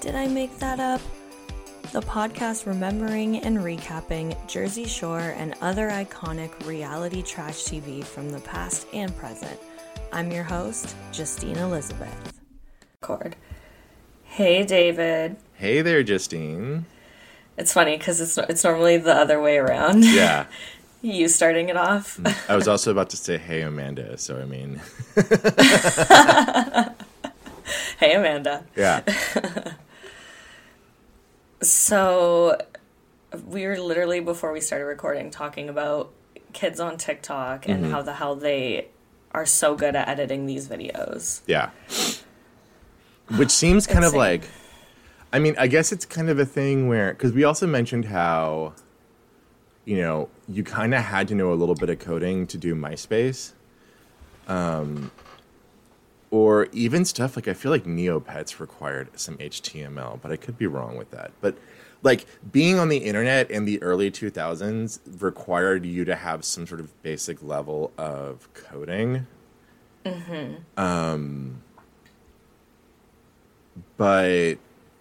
Did I make that up? The podcast remembering and recapping Jersey Shore and other iconic reality trash TV from the past and present. I'm your host, Justine Elizabeth. Cord. Hey, David. Hey there, Justine. It's funny because it's it's normally the other way around. Yeah. you starting it off. Mm, I was also about to say, hey, Amanda. So, I mean, hey, Amanda. yeah. So, we were literally before we started recording talking about kids on TikTok and Mm-hmm. how the hell they are so good at editing these videos. Yeah. Which seems kind of like, I mean, I guess it's kind of a thing where, because we also mentioned how, you know, you kind of had to know a little bit of coding to do MySpace. Um, or even stuff like I feel like Neopets required some HTML, but I could be wrong with that. But like being on the internet in the early 2000s required you to have some sort of basic level of coding. Hmm. Um, but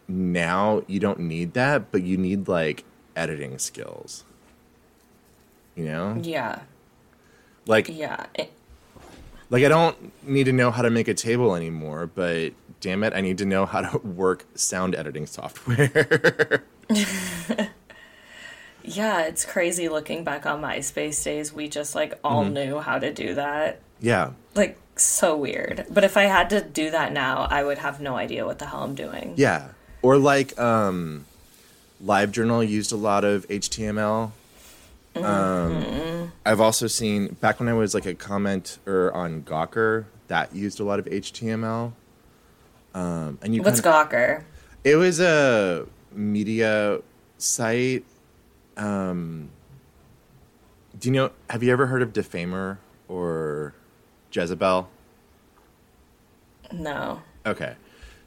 now you don't need that, but you need like editing skills. You know? Yeah. Like Yeah. It- like I don't need to know how to make a table anymore, but damn it, I need to know how to work sound editing software. yeah, it's crazy looking back on MySpace days. We just like all Mm-hmm. knew how to do that. yeah. Like, so weird. But if I had to do that now, I would have no idea what the hell I'm doing. Yeah. Or like um LiveJournal used a lot of HTML. Um, I've also seen back when I was like a commenter on Gawker that used a lot of HTML. Um, and you What's kinda- Gawker? It was a media site. Um, do you know? Have you ever heard of Defamer or Jezebel? No. Okay,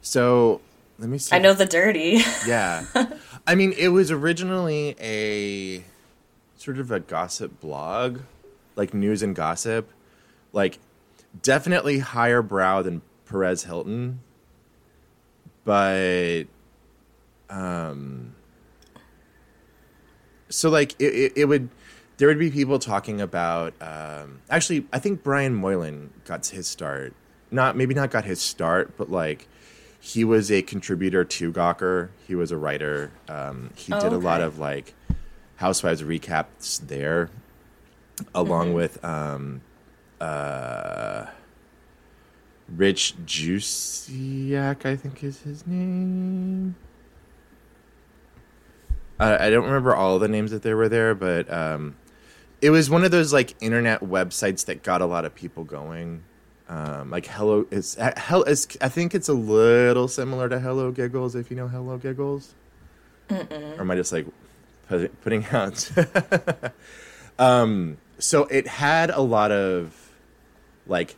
so let me see. I know the dirty. Yeah, I mean, it was originally a sort of a gossip blog, like news and gossip, like definitely higher brow than Perez Hilton, but um, so like it, it, it would there would be people talking about um, actually I think Brian Moylan got his start. Not maybe not got his start but like he was a contributor to Gawker. He was a writer. Um, he Oh, did a lot of like Housewives recaps there along Mm-hmm. with um, uh, Rich Juzwiak I think is his name I, I don't remember all the names that there were there, but um, it was one of those like internet websites that got a lot of people going. Um, like Hello is uh, Hell is I think it's a little similar to Hello Giggles if you know Hello Giggles. Or am I just like putting out? um, so it had a lot of like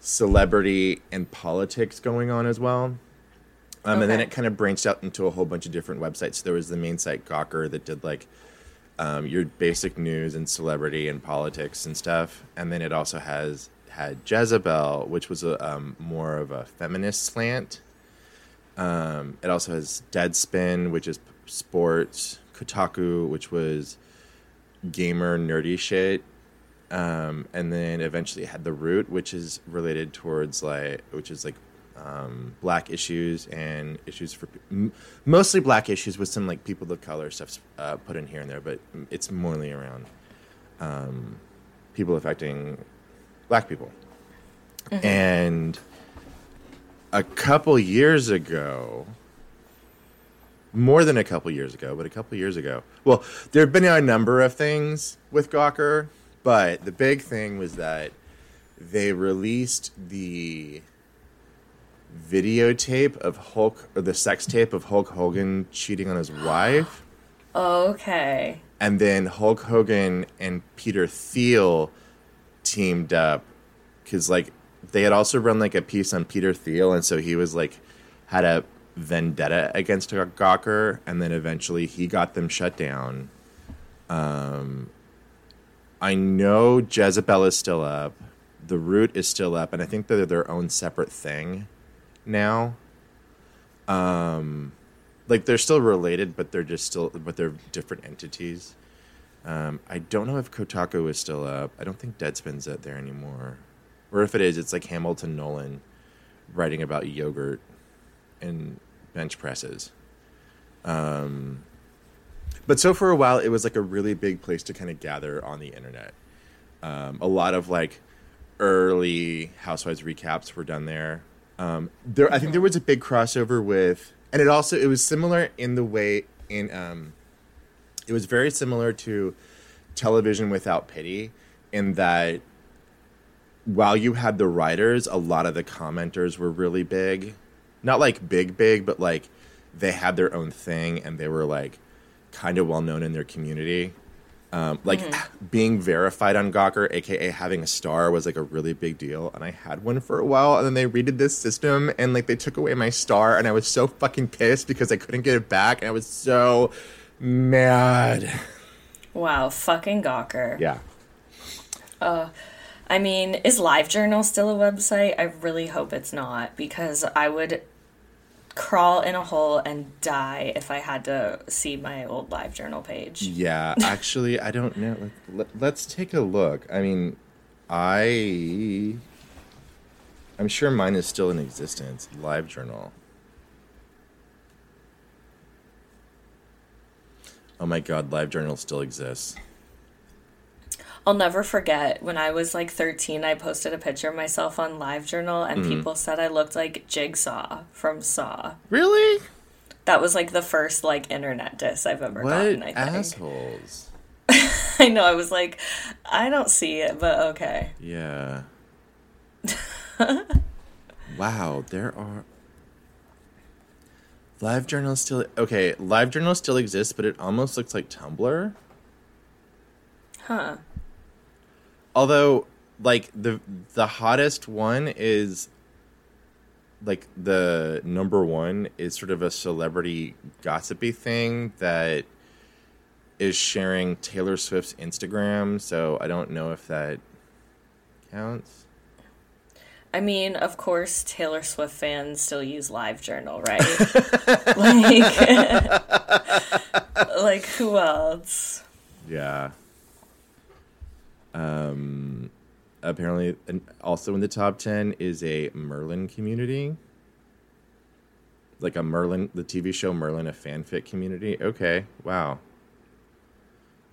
celebrity and politics going on as well. Um, And then it kind of branched out into a whole bunch of different websites. There was the main site Gawker that did like um, your basic news and celebrity and politics and stuff. And then it also has had Jezebel, which was a um, more of a feminist slant. Um, it also has Deadspin, which is sports. Kotaku, which was gamer nerdy shit. Um, and then eventually had the Root, which is related towards like, which is like um, black issues and issues for m- mostly black issues with some like people of color stuff uh, put in here and there, but it's mainly around um, people affecting black people. And a couple years ago, more than a couple years ago, but a couple years ago. Well, there have been a number of things with Gawker, but the big thing was that they released the videotape of Hulk or the sex tape of Hulk Hogan cheating on his wife. Okay. And then Hulk Hogan and Peter Thiel teamed up because like they had also run like a piece on Peter Thiel, and so he was like had a vendetta against Gawker, and then eventually he got them shut down. Um, I know Jezebel is still up, the Root is still up, and I think they're their own separate thing now. Um, like they're still related, but they're just still, but they're different entities. Um, I don't know if Kotaku is still up. I don't think Deadspin's out there anymore, or if it is, it's like Hamilton Nolan writing about yogurt and bench presses. Um, but so for a while, it was like a really big place to kind of gather on the internet. Um, a lot of like early Housewives recaps were done there. Um, there, I think there was a big crossover with, and it also it was similar in the way in um, it was very similar to television without pity in that while you had the writers, a lot of the commenters were really big, not like big big, but like they had their own thing and they were like kind of well known in their community. Um, like being verified on Gawker, aka having a star, was like a really big deal, and I had one for a while. And then they redid this system, and like they took away my star, and I was so fucking pissed because I couldn't get it back, and I was so mad. Wow, fucking Gawker. Yeah, Uh, I mean, is LiveJournal still a website? I really hope it's not because I would crawl in a hole and die if I had to see my old LiveJournal page. yeah. Actually, I don't know. Like, let, let's take a look. I mean, I, I'm sure mine is still in existence. Live Journal. Oh my god, Live Journal still exists. I'll never forget when I was like 13, I posted a picture of myself on LiveJournal and mm-hmm. people said I looked like Jigsaw from Saw. Really? That was like the first like internet diss I've ever What gotten, I think. assholes? I know, I was like, I don't see it, but okay. Yeah. wow, there are. Live Journal still okay. Live Journal still exists, but it almost looks like Tumblr. Huh. Although, like the the hottest one is like the number one is sort of a celebrity gossipy thing that is sharing Taylor Swift's Instagram. So I don't know if that counts. I mean, of course, Taylor Swift fans still use LiveJournal, right? like, like who else? Yeah. Um, apparently, and also in the top ten is a Merlin community. Like a Merlin, the TV show Merlin, a fanfic community. Okay, wow.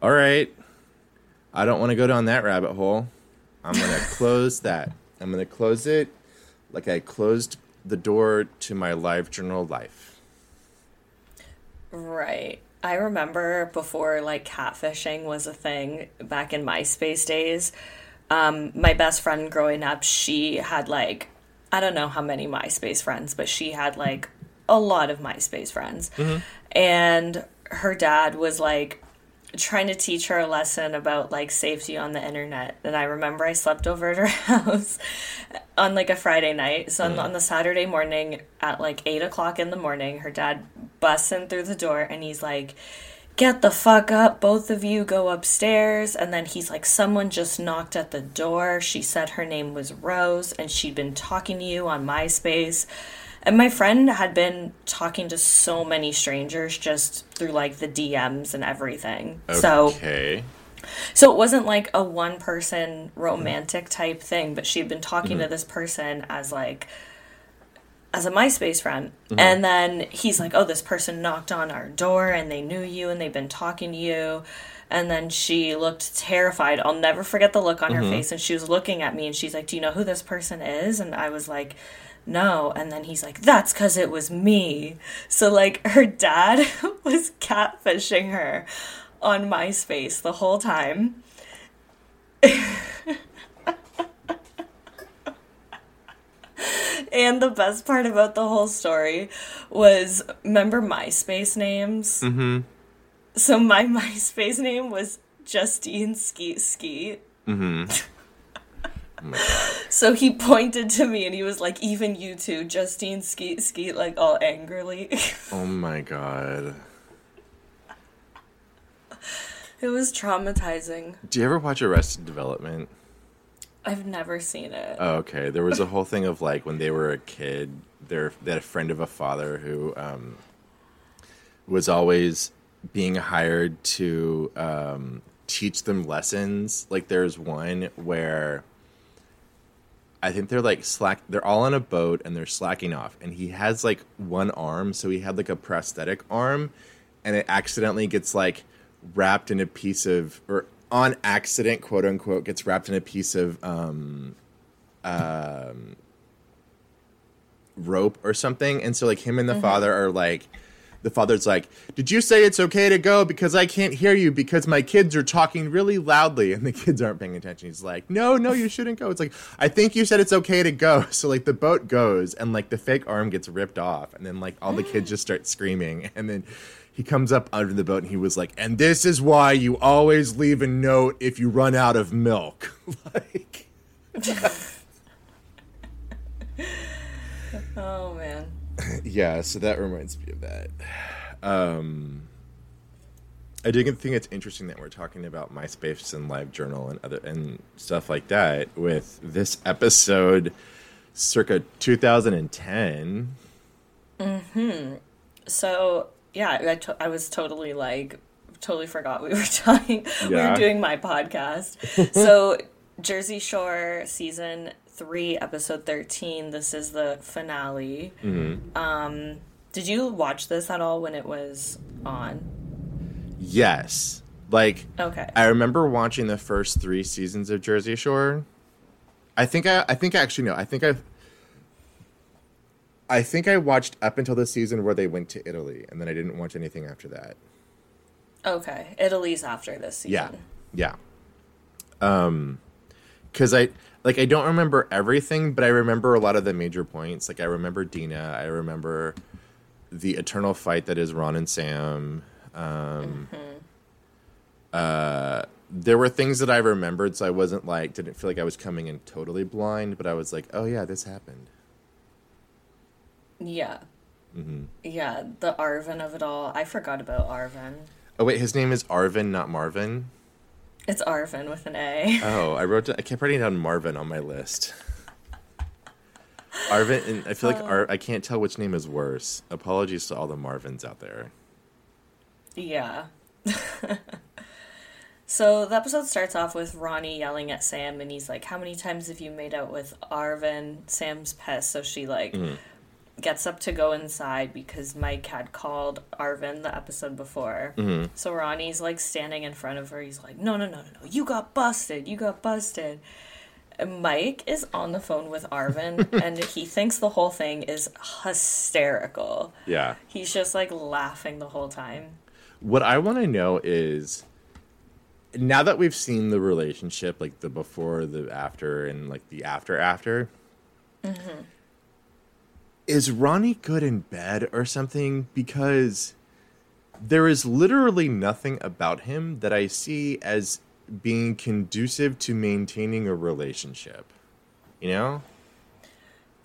All right, I don't want to go down that rabbit hole. I'm gonna close that. I'm gonna close it, like I closed the door to my live journal life. Right. I remember before like catfishing was a thing back in MySpace days. Um, my best friend growing up, she had like I don't know how many MySpace friends, but she had like a lot of MySpace friends. And her dad was like trying to teach her a lesson about like safety on the internet. And I remember I slept over at her house on like a Friday night. So on, mm. on the Saturday morning at like eight o'clock in the morning, her dad busts in through the door and he's like, Get the fuck up, both of you go upstairs. And then he's like, Someone just knocked at the door. She said her name was Rose and she'd been talking to you on MySpace. And my friend had been talking to so many strangers just through like the DMs and everything. So Okay. so it wasn't like a one person romantic type thing, but she had been talking to mm-hmm. this person as like as a MySpace friend. Mm-hmm. And then he's like, "Oh, this person knocked on our door and they knew you and they've been talking to you." And then she looked terrified. I'll never forget the look on her mm-hmm. face and she was looking at me and she's like, "Do you know who this person is?" And I was like, no. And then he's like, that's because it was me. So, like, her dad was catfishing her on MySpace the whole time. and the best part about the whole story was remember MySpace names? Mm-hmm. So, my MySpace name was Justine Skeet Skeet. Oh. So he pointed to me and he was like, even you too, Justine Skeet Skeet, like all angrily. Oh my god. it was traumatizing. Do you ever watch Arrested Development? I've never seen it. Oh, okay. There was a whole thing of like when they were a kid, their they had a friend of a father who um, was always being hired to um, teach them lessons. Like there's one where I think they're like slack. They're all on a boat and they're slacking off, and he has like one arm, so he had like a prosthetic arm, and it accidentally gets like wrapped in a piece of or on accident, quote unquote, gets wrapped in a piece of um, um, rope or something, and so like him and the father are like. The father's like, "Did you say it's okay to go? Because I can't hear you because my kids are talking really loudly and the kids aren't paying attention." He's like, "No, no, you shouldn't go." It's like, "I think you said it's okay to go." So like the boat goes and like the fake arm gets ripped off and then like all the kids just start screaming and then he comes up under the boat and he was like, "And this is why you always leave a note if you run out of milk." like oh man. yeah, so that reminds me of that. Um, I do think it's interesting that we're talking about MySpace and LiveJournal and other and stuff like that with this episode, circa 2010. Hmm. So yeah, I, to- I was totally like totally forgot we were talking. we were doing my podcast. so Jersey Shore season three, episode thirteen. This is the finale. Mm-hmm. Um, did you watch this at all when it was on? Yes, like Okay. I remember watching the first three seasons of Jersey Shore. I think I, I think I actually no, I think I've. I think I watched up until the season where they went to Italy, and then I didn't watch anything after that. Okay. Italy's after this season. Yeah. Yeah. Um cuz I like I don't remember everything, but I remember a lot of the major points. Like I remember Dina, I remember the eternal fight that is Ron and Sam. Um uh there were things that I remembered, so I wasn't like didn't feel like I was coming in totally blind, but I was like, "Oh yeah, this happened." Yeah. Mm-hmm. Yeah, the Arvin of it all. I forgot about Arvin. Oh wait, his name is Arvin, not Marvin. It's Arvin with an A. Oh, I wrote. I kept writing down Marvin on my list. Arvin, and I feel like oh. Ar- I can't tell which name is worse. Apologies to all the Marvins out there. Yeah. so the episode starts off with Ronnie yelling at Sam, and he's like, "How many times have you made out with Arvin?" Sam's pest?" so she like mm. Gets up to go inside because Mike had called Arvin the episode before. Mm-hmm. So Ronnie's like standing in front of her. He's like, "No, no, no, no, no! You got busted! You got busted!" And Mike is on the phone with Arvin, and he thinks the whole thing is hysterical. Yeah. He's just like laughing the whole time. What I want to know is, now that we've seen the relationship, like the before, the after, and like the after after, mm-hmm. Is Ronnie good in bed or something? Because there is literally nothing about him that I see as being conducive to maintaining a relationship. You know?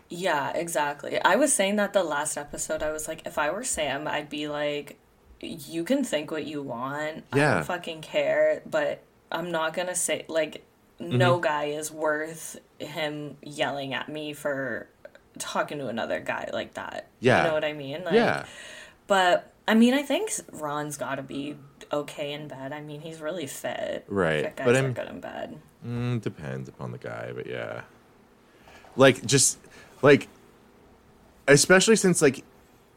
Yeah, exactly. I was saying that the last episode. I was like, if I were Sam, I'd be like, you can think what you want. I Yeah. don't fucking care, but I'm not gonna say like Mm-hmm. no guy is worth him yelling at me for talking to another guy like that. Yeah. You know what I mean? Like, yeah. But I mean, I think Ron's got to be okay in bed. I mean, he's really fit. Right, Fit guys but I'm- good in bed. Mm, depends upon the guy, but yeah. Like just like especially since like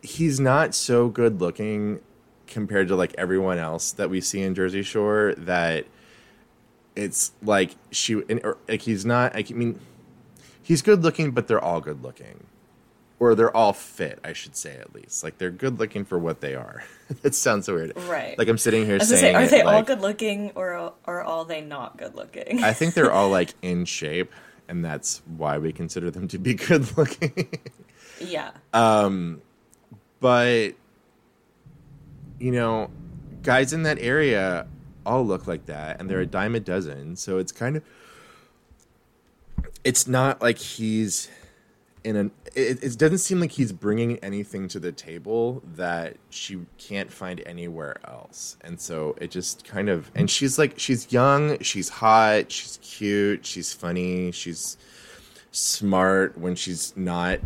he's not so good looking compared to like everyone else that we see in Jersey Shore that it's like she and, or, like he's not I mean he's good looking but they're all good looking. Or they're all fit, I should say at least. Like they're good looking for what they are. that sounds so weird. Right. Like I'm sitting here saying say, are it, they all good looking or are all they not good looking? I think they're all like in shape, and that's why we consider them to be good looking. yeah. Um, but you know, guys in that area all look like that, and they're a dime a dozen. So it's kind of, it's not like he's in an it, it doesn't seem like he's bringing anything to the table that she can't find anywhere else. And so it just kind of and she's like she's young she's hot she's cute she's funny she's smart when she's not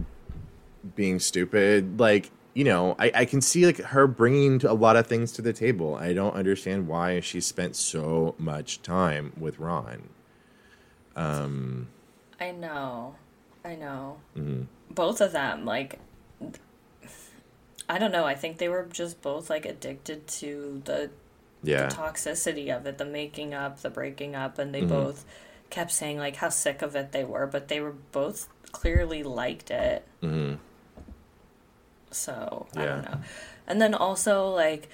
being stupid. Like you know I, I can see like her bringing a lot of things to the table. I don't understand why she spent so much time with ron. Um I know. I know. Mm-hmm. Both of them, like, I don't know. I think they were just both like addicted to the, yeah the toxicity of it, the making up, the breaking up, and they Mm-hmm. both kept saying like how sick of it they were, but they were both clearly liked it. hmm So I don't know. And then also like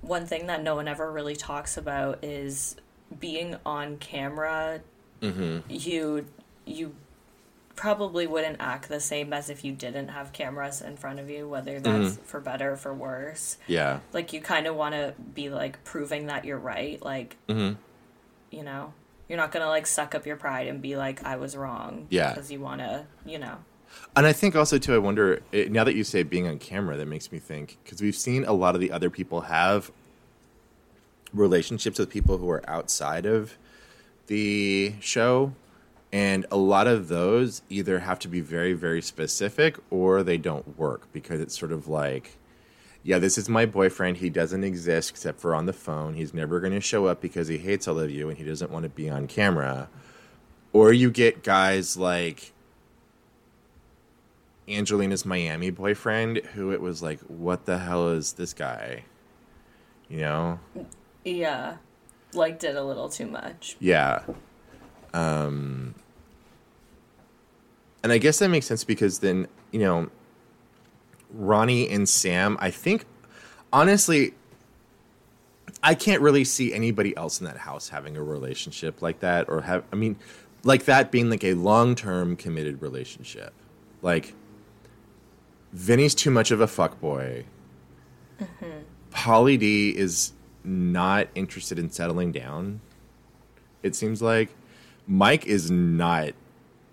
one thing that no one ever really talks about is being on camera. hmm You you probably wouldn't act the same as if you didn't have cameras in front of you, whether that's for better or for worse. yeah Like you kind of want to be like proving that you're right, like hmm you know. You're not gonna like suck up your pride and be like I was wrong. Yeah. Because you want to, you know. And I think also too, I wonder it, now that you say being on camera, that makes me think because we've seen a lot of the other people have relationships with people who are outside of the show, and a lot of those either have to be very very specific or they don't work because it's sort of like. Yeah, this is my boyfriend. He doesn't exist except for on the phone. He's never going to show up because he hates all of you and he doesn't want to be on camera. Or you get guys like Angelina's Miami boyfriend, who it was like, what the hell is this guy? You know? Yeah. Liked it a little too much. Yeah. Um, and I guess that makes sense because then, you know, Ronnie and Sam, I think, honestly, I can't really see anybody else in that house having a relationship like that or have, I mean, like that being like a long term committed relationship. Like, Vinny's too much of a fuckboy. Pauly D is not interested in settling down. It seems like Mike is not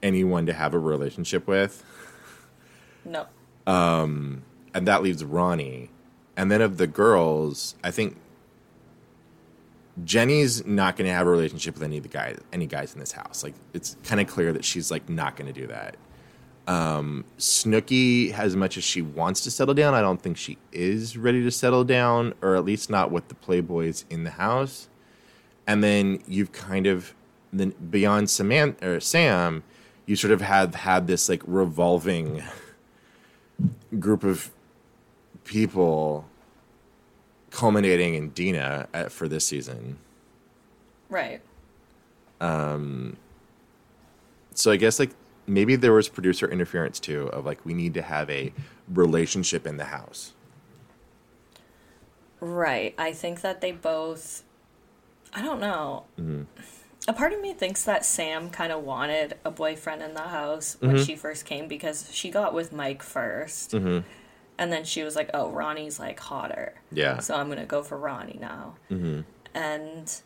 anyone to have a relationship with, No. and that leaves Ronnie. And then of the girls, I think Jenny's not going to have a relationship with any of the guys, any guys in this house. Like it's kind of clear that she's like not going to do that. Um, Snooki, as much as she wants to settle down, I don't think she is ready to settle down, or at least not with the playboys in the house. And then you've kind of then beyond Samantha or Sam, you sort of have had this like revolving group of people culminating in Dina at, for this season. Right. Um so I guess like maybe there was producer interference too of like we need to have a relationship in the house. Right. I think that they both. I don't know. A part of me thinks that Sam kind of wanted a boyfriend in the house when mm-hmm. she first came because she got with Mike 1st mm-hmm. And then she was like, oh, Ronnie's like hotter. Yeah. So I'm going to go for Ronnie now. Mm-hmm. And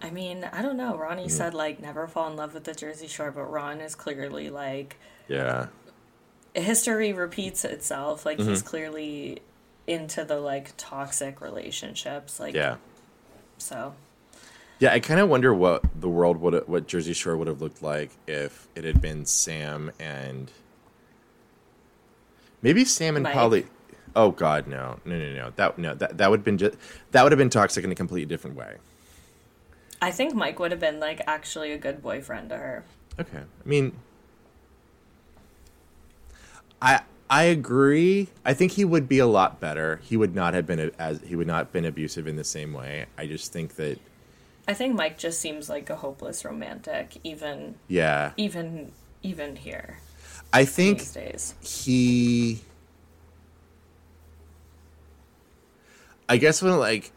I mean, I don't know. Ronnie mm-hmm. said like never fall in love with the Jersey Shore, but Ron is clearly like Yeah. history repeats itself. Like he's clearly into the like toxic relationships. Like Yeah. so Yeah, I kind of wonder what the world would what Jersey Shore would have looked like if it had been Sam and maybe Sam and Mike. Pauly. Oh God, no, no, no, no. That no, that that would have been just that would have been toxic in a completely different way. I think Mike would have been like actually a good boyfriend to her. Okay, I mean, I I agree. I think he would be a lot better. He would not have been as he would not have been abusive in the same way. I just think that I think Mike just seems like a hopeless romantic, even yeah. even even here I think these days. he I guess when like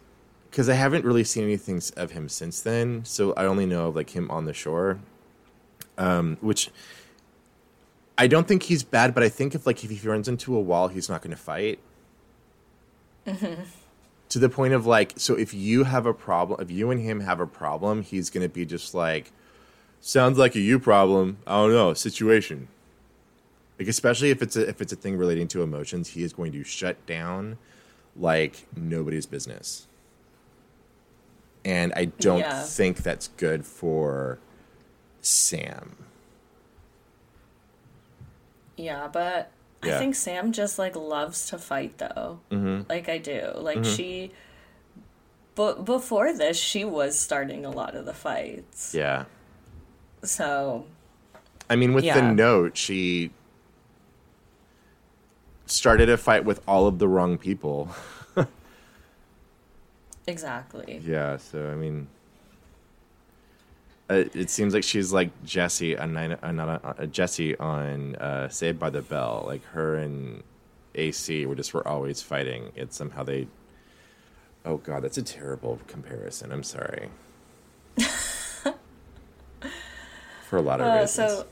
because I haven't really seen anything of him since then, so I only know of like him on the shore, um, which I don't think he's bad, but I think if like if he runs into a wall, he's not going to fight. To the point of like, so if you have a problem, if you and him have a problem, he's going to be just like, sounds like a you problem. I don't know situation. Like especially if it's a, if it's a thing relating to emotions, he is going to shut down like nobody's business. And I don't Yeah. think that's good for Sam. Yeah, but Yeah. I think Sam just like loves to fight though. Mm-hmm. Like I do. Like Mm-hmm. she but before this she was starting a lot of the fights. Yeah. So I mean, with the note, she started a fight with all of the wrong people. exactly. Yeah, so I mean, it seems like she's like Jesse on nine, uh, not uh, uh, Jesse on uh, Saved by the Bell. Like her and AC were just were always fighting. It's somehow they. Oh God, that's a terrible comparison. I'm sorry. For a lot of Uh, reasons.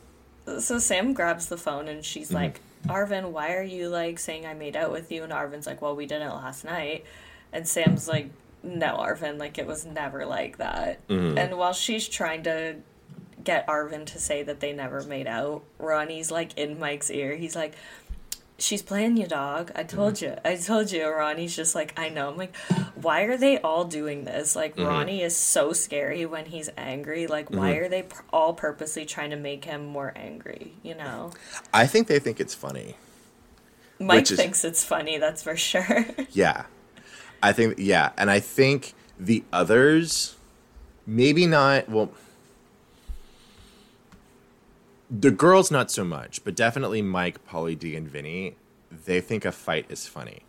so so Sam grabs the phone and she's Mm-hmm. like, Arvin, why are you like saying I made out with you? And Arvin's like, Well, we didn't last night. And Sam's like, No, Arvin, like it was never like that. Mm-hmm. And while she's trying to get Arvin to say that they never made out, Ronnie's like in Mike's ear. He's like, She's playing you, dog. I told Mm-hmm. you. I told you. Ronnie's just like, I know. I'm like, why are they all doing this? Like, Mm-hmm. Ronnie is so scary when he's angry. Like, why are they pr- all purposely trying to make him more angry? You know? I think they think it's funny. Mike is- thinks it's funny, that's for sure. Yeah. I think yeah, and I think the others maybe not well the girls not so much, but definitely Mike, Pauly D and Vinny, they think a fight is funny.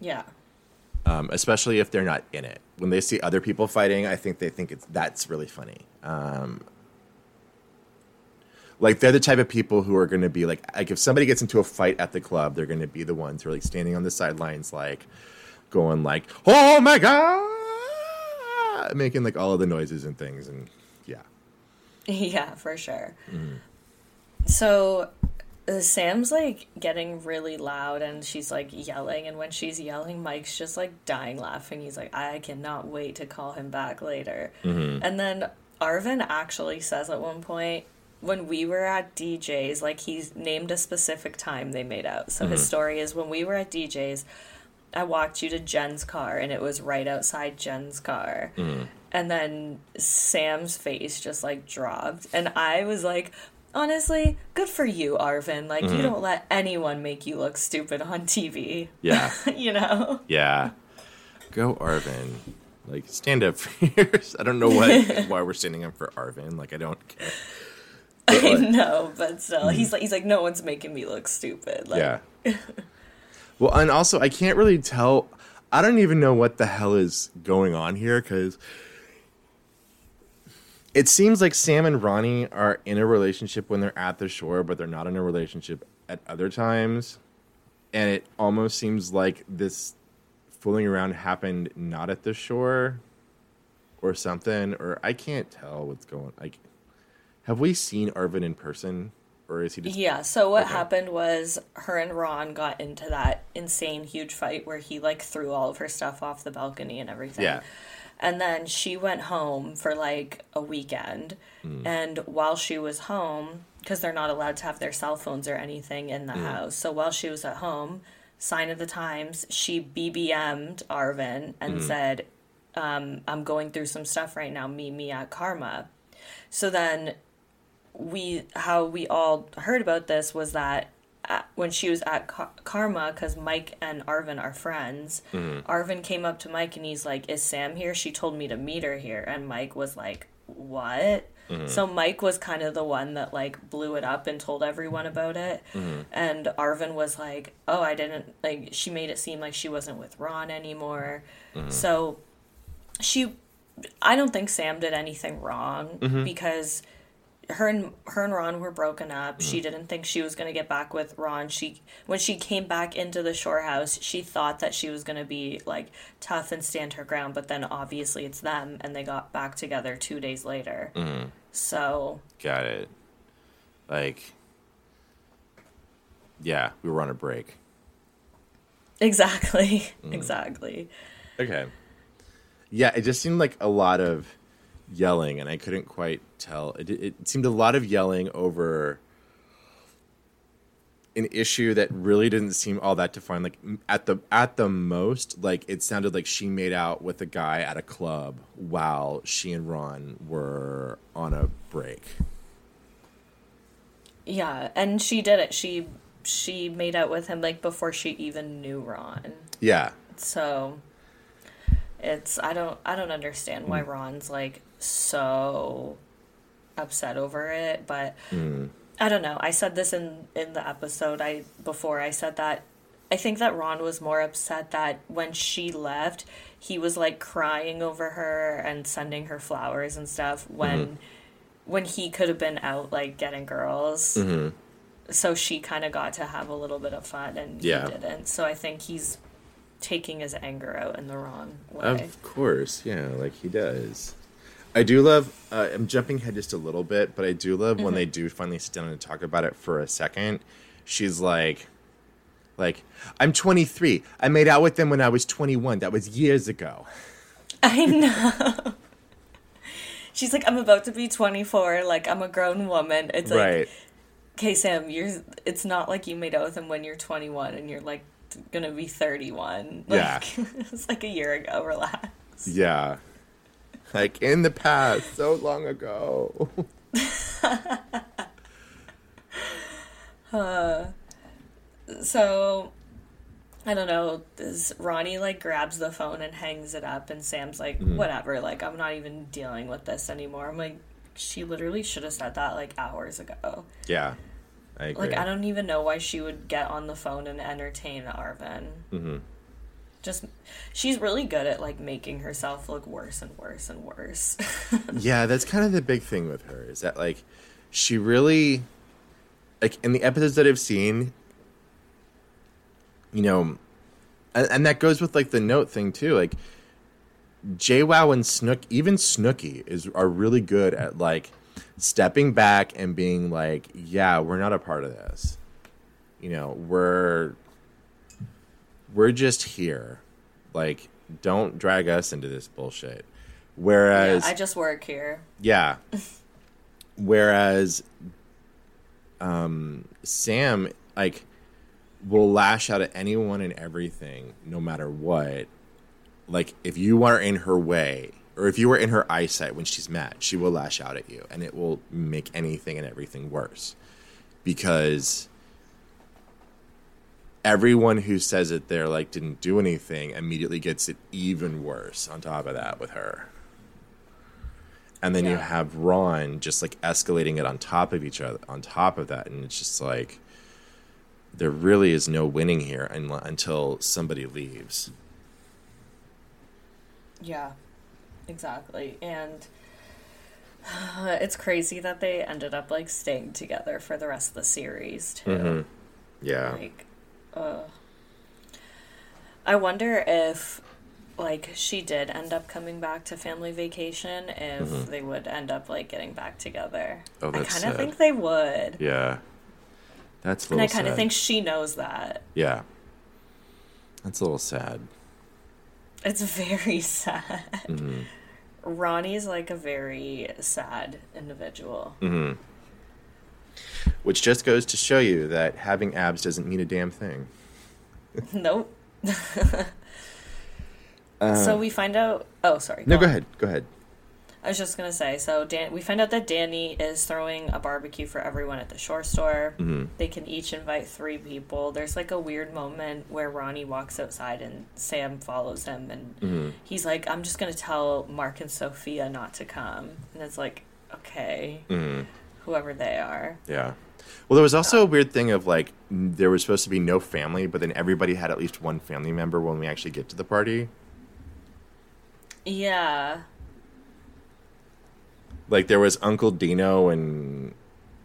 yeah. Um, especially if they're not in it. When they see other people fighting, I think they think it's that's really funny. Um, like they're the type of people who are going to be like, like if somebody gets into a fight at the club, they're going to be the ones who are like standing on the sidelines, like going like, "Oh my god," making like all of the noises and things, and yeah, Yeah, for sure. Mm-hmm. So uh, Sam's like getting really loud and she's like yelling. And when she's yelling, Mike's just like dying laughing. He's like, I cannot wait to call him back later. Mm-hmm. And then Arvin actually says at one point, when we were at DJ's, like he's named a specific time they made out. So Mm-hmm. his story is when we were at DJ's, I walked you to Jen's car and it was right outside Jen's car. Mm-hmm. And then Sam's face just like dropped. And I was like, honestly, good for you, Arvin. Like, Mm-hmm. you don't let anyone make you look stupid on TV. yeah, you know? yeah. Go Arvin. Like stand up for yours. I don't know what why we're standing up for Arvin. Like I don't care. But, I know, but still, he's like, he's like, no one's making me look stupid. Like, Yeah. Well, and also I can't really tell. I don't even know what the hell is going on here because it seems like Sam and Ronnie are in a relationship when they're at the shore, but they're not in a relationship at other times. And it almost seems like this fooling around happened not at the shore or something, or I can't tell what's going. Like, have we seen Arvin in person, or is he just? Yeah, so what Okay. happened was her and Ron got into that insane huge fight where he like threw all of her stuff off the balcony and everything. Yeah. And then she went home for like a weekend. Hmm. And while she was home, because they're not allowed to have their cell phones or anything in the hmm. house. So while she was at home, sign of the times, she BBM'd Arvin and hmm. said, um, I'm going through some stuff right now. Meet me at Karma. So then we how we all heard about this was that at, when she was at Ka- Karma, because Mike and Arvin are friends, mm-hmm. Arvin came up to Mike and he's like, "Is Sam here?" She told me to meet her here, and Mike was like, "What?" Mm-hmm. So Mike was kind of the one that like blew it up and told everyone about it, mm-hmm. and Arvin was like, "Oh, I didn't like." She made it seem like she wasn't with Ron anymore, so she I don't think Sam did anything wrong because her and her and Ron were broken up. She didn't think she was going to get back with Ron. She when she came back into the shore house, she thought that she was going to be like tough and stand her ground, but then obviously it's them and they got back together 2 days later. Mm-hmm. So, Got it. Like, yeah, we were on a break. exactly. Mm-hmm. Exactly. Okay. Yeah, it just seemed like a lot of yelling, and I couldn't quite tell. It, it seemed a lot of yelling over an issue that really didn't seem all that defined. Like at the at the most, like it sounded like she made out with a guy at a club while she and Ron were on a break. Yeah, and she did it. She she made out with him like before she even knew Ron. Yeah, So it's I don't I don't understand why mm. Ron's like so upset over it, but hmm. I don't know. I said this in in the episode I before I said that I think that Ron was more upset that when she left, he was like crying over her and sending her flowers and stuff when mm-hmm. when he could have been out like getting girls. Mm-hmm. So she kind of got to have a little bit of fun and Yeah. he didn't. So I think he's taking his anger out in the wrong way. Of course, yeah, like he does. I do love. Uh, I'm jumping ahead just a little bit, but I do love when they do finally sit down and talk about it for a second. She's like, like I'm 23. I made out with them when I was 21. That was years ago. I know. She's like, I'm about to be 24. Like, I'm a grown woman. It's like, right. okay, Sam, you're. It's not like you made out with him when you're 21 and you're like gonna be 31. Like, Yeah. it's like a year ago. Relax. Yeah. Like in the past, so long ago. So, I don't know. This Ronnie like grabs the phone and hangs it up, and Sam's like, Mm-hmm. whatever. Like, I'm not even dealing with this anymore. I'm like, she literally should have said that like hours ago. Yeah. I agree. Like, I don't even know why she would get on the phone and entertain Arvin. Mhm. Just, she's really good at like making herself look worse and worse and worse. yeah, that's kind of the big thing with her is that like she really like in the episodes that I've seen, you know, and, and that goes with like the note thing too. Like JWoww and Snook, even Snooki is are really good at like stepping back and being like, yeah, we're not a part of this. You know, we're we're just here. Like, don't drag us into this bullshit. yeah, Whereas I just work here. yeah. Whereas um Sam like will lash out at anyone and everything no matter what. Like if you are in her way or if you are in her eyesight when she's mad, she will lash out at you and it will make anything and everything worse. Because everyone who says it there like didn't do anything immediately gets it even worse on top of that with her and then you have Ron just like escalating it on top of each other, on top of that, and it's just like there really is no winning here un- until somebody leaves. Yeah, exactly. And it's crazy that they ended up like staying together for the rest of the series too. Mhm. Yeah, Like, uh, I wonder if like she did end up coming back to family vacation if they would end up like getting back together. Mm-hmm. Oh, I kind of think they would. yeah, that's And I kind of think she knows that. yeah, that's a little sad. It's very sad. Mm-hmm. Ronnie's like a very sad individual. Mm. Which just goes to show you that having abs doesn't mean a damn thing. Nope. so we find out. Oh, sorry. Uh, No, go on. ahead. Go ahead. I was just gonna say. So Dan, we find out that Danny is throwing a barbecue for everyone at the shore store. Mm-hmm. They can each invite three people. There's like a weird moment where Ronnie walks outside and Sam follows him, and Mm-hmm. he's like, "I'm just gonna tell Mark and Sophia not to come," and it's like, okay, Mm-hmm. Whoever they are. Yeah. Well, there was also a weird thing of like there was supposed to be no family, but then everybody had at least one family member when we actually get to the party. Yeah, Like there was Uncle Dino and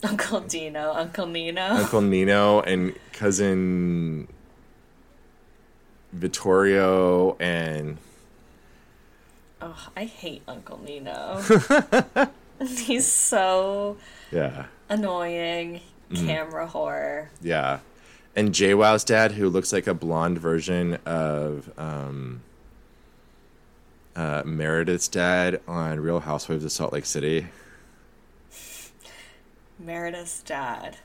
Uncle Dino, Uncle Nino. Uncle Nino and cousin Vittorio and Oh, I hate Uncle Nino. He's so yeah, annoying. Mm-hmm. Camera whore. yeah, and JWoww's dad, who looks like a blonde version of um, uh, Meredith's dad on Real Housewives of Salt Lake City. Meredith's dad.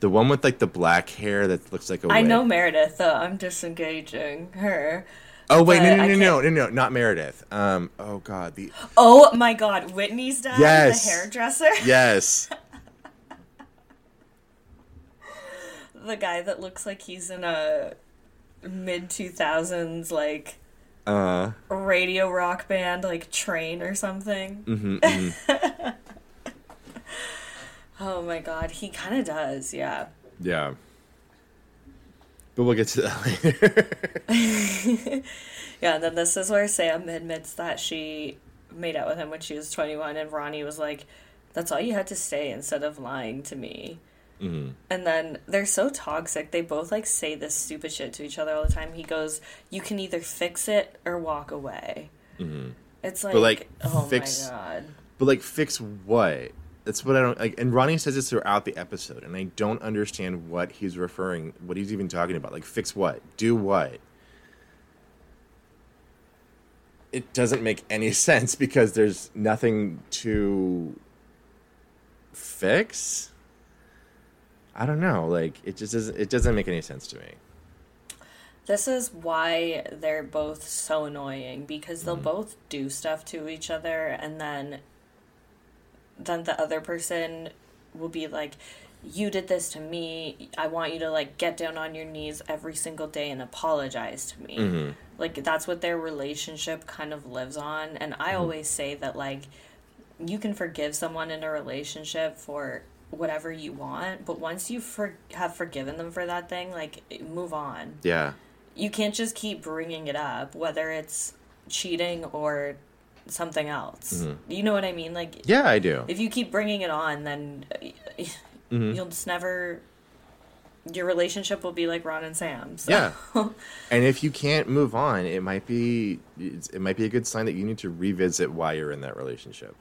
The one with like the black hair that looks like a. I wig. know Meredith, though. I'm disengaging her. Oh wait, no, no, no, no, no, no, not Meredith. Um, oh god, the Oh my god, Whitney's dad, Yes. the hairdresser. yes, the guy that looks like he's in a mid 2000s like uh, radio rock band like train or something mhm, mhm. oh my god he kind of does yeah yeah. But we'll get to that later. yeah and then this is where sam admits that she made out with him when she was 21 and ronnie was like that's all you had to say instead of lying to me Mhm. And then they're so toxic. They both like say this stupid shit to each other all the time. He goes, "You can either fix it or walk away." Mhm. It's like, like, oh fix- my god. But like, fix what? That's what I don't like. And Ronnie says this throughout the episode, and I don't understand what he's referring, what he's even talking about. Like, fix what? Do what? It doesn't make any sense because there's nothing to fix. I don't know. Like, it just doesn't. It doesn't make any sense to me. This is why they're both so annoying because they'll mm-hmm. both do stuff to each other and then then the other person will be like you did this to me. I want you to like get down on your knees every single day and apologize to me. Mm-hmm. Like that's what their relationship kind of lives on and I mm-hmm. always say that like you can forgive someone in a relationship for whatever you want, but once you for- have forgiven them for that thing, like move on Yeah. you can't just keep bringing it up, whether it's cheating or something else. You know what I mean? Like, Yeah, I do. if you keep bringing it on, then Mm-hmm. you'll just never. Your relationship will be like Ron and Sam. So. Yeah. and if you can't move on, it might be it might be a good sign that you need to revisit why you're in that relationship.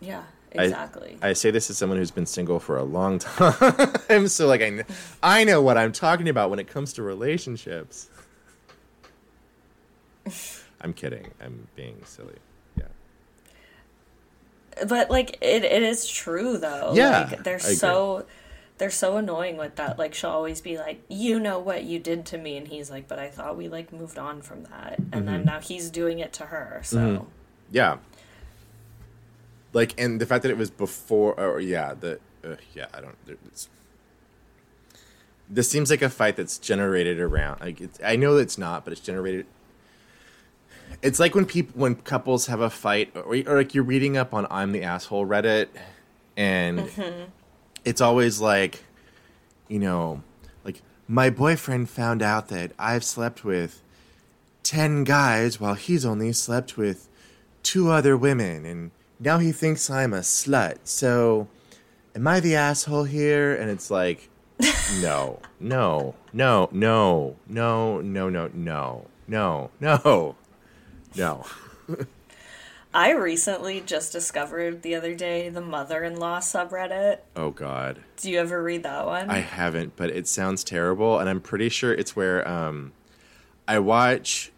yeah, exactly. I say this as someone who's been single for a long time, so like I, I know what I'm talking about when it comes to relationships. I'm kidding. I'm being silly. Yeah. but like, it, it is true though. Yeah, like, they're I agree. so. They're so annoying with that. Like she'll always be like, "You know what you did to me," and he's like, "But I thought we like moved on from that." And Mm-hmm. then now he's doing it to her. So Yeah. Like, and the fact that it was before, or yeah, the uh, yeah, I don't. It's, this seems like a fight that's generated around. Like, it's, I know it's not, but it's generated. It's like when people, when couples have a fight, or, or like you're reading up on "I'm the asshole" Reddit, and mm-hmm. it's always like, you know, like my boyfriend found out that I've slept with 10 guys while he's only slept with two other women and now he thinks I'm a slut. So am I the asshole here? And it's like no, no, no, no, no, no, no, no, no, no, no. I recently just discovered the other day the mother-in-law subreddit. Oh god. Do you ever read that one? I haven't, but it sounds terrible, and I'm pretty sure it's where um, I watch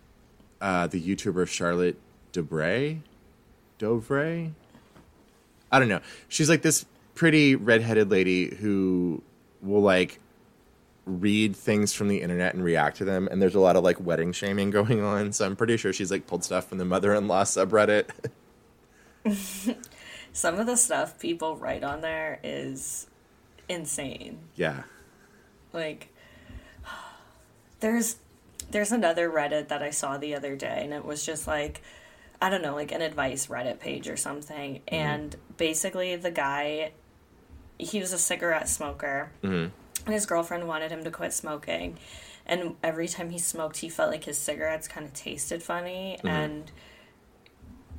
uh, the YouTuber Charlotte Debray, Dovray. I don't know. She's like this pretty redheaded lady who will like read things from the internet and react to them, and there's a lot of like wedding shaming going on. So I'm pretty sure she's like pulled stuff from the mother-in-law subreddit. Some of the stuff people write on there is insane. yeah. Like there's there's another Reddit that I saw the other day and it was just like I don't know, like an advice Reddit page or something. Mm-hmm. And basically the guy he was a cigarette smoker. Mm-hmm. And his girlfriend wanted him to quit smoking. And every time he smoked, he felt like his cigarettes kind of tasted funny mm-hmm. and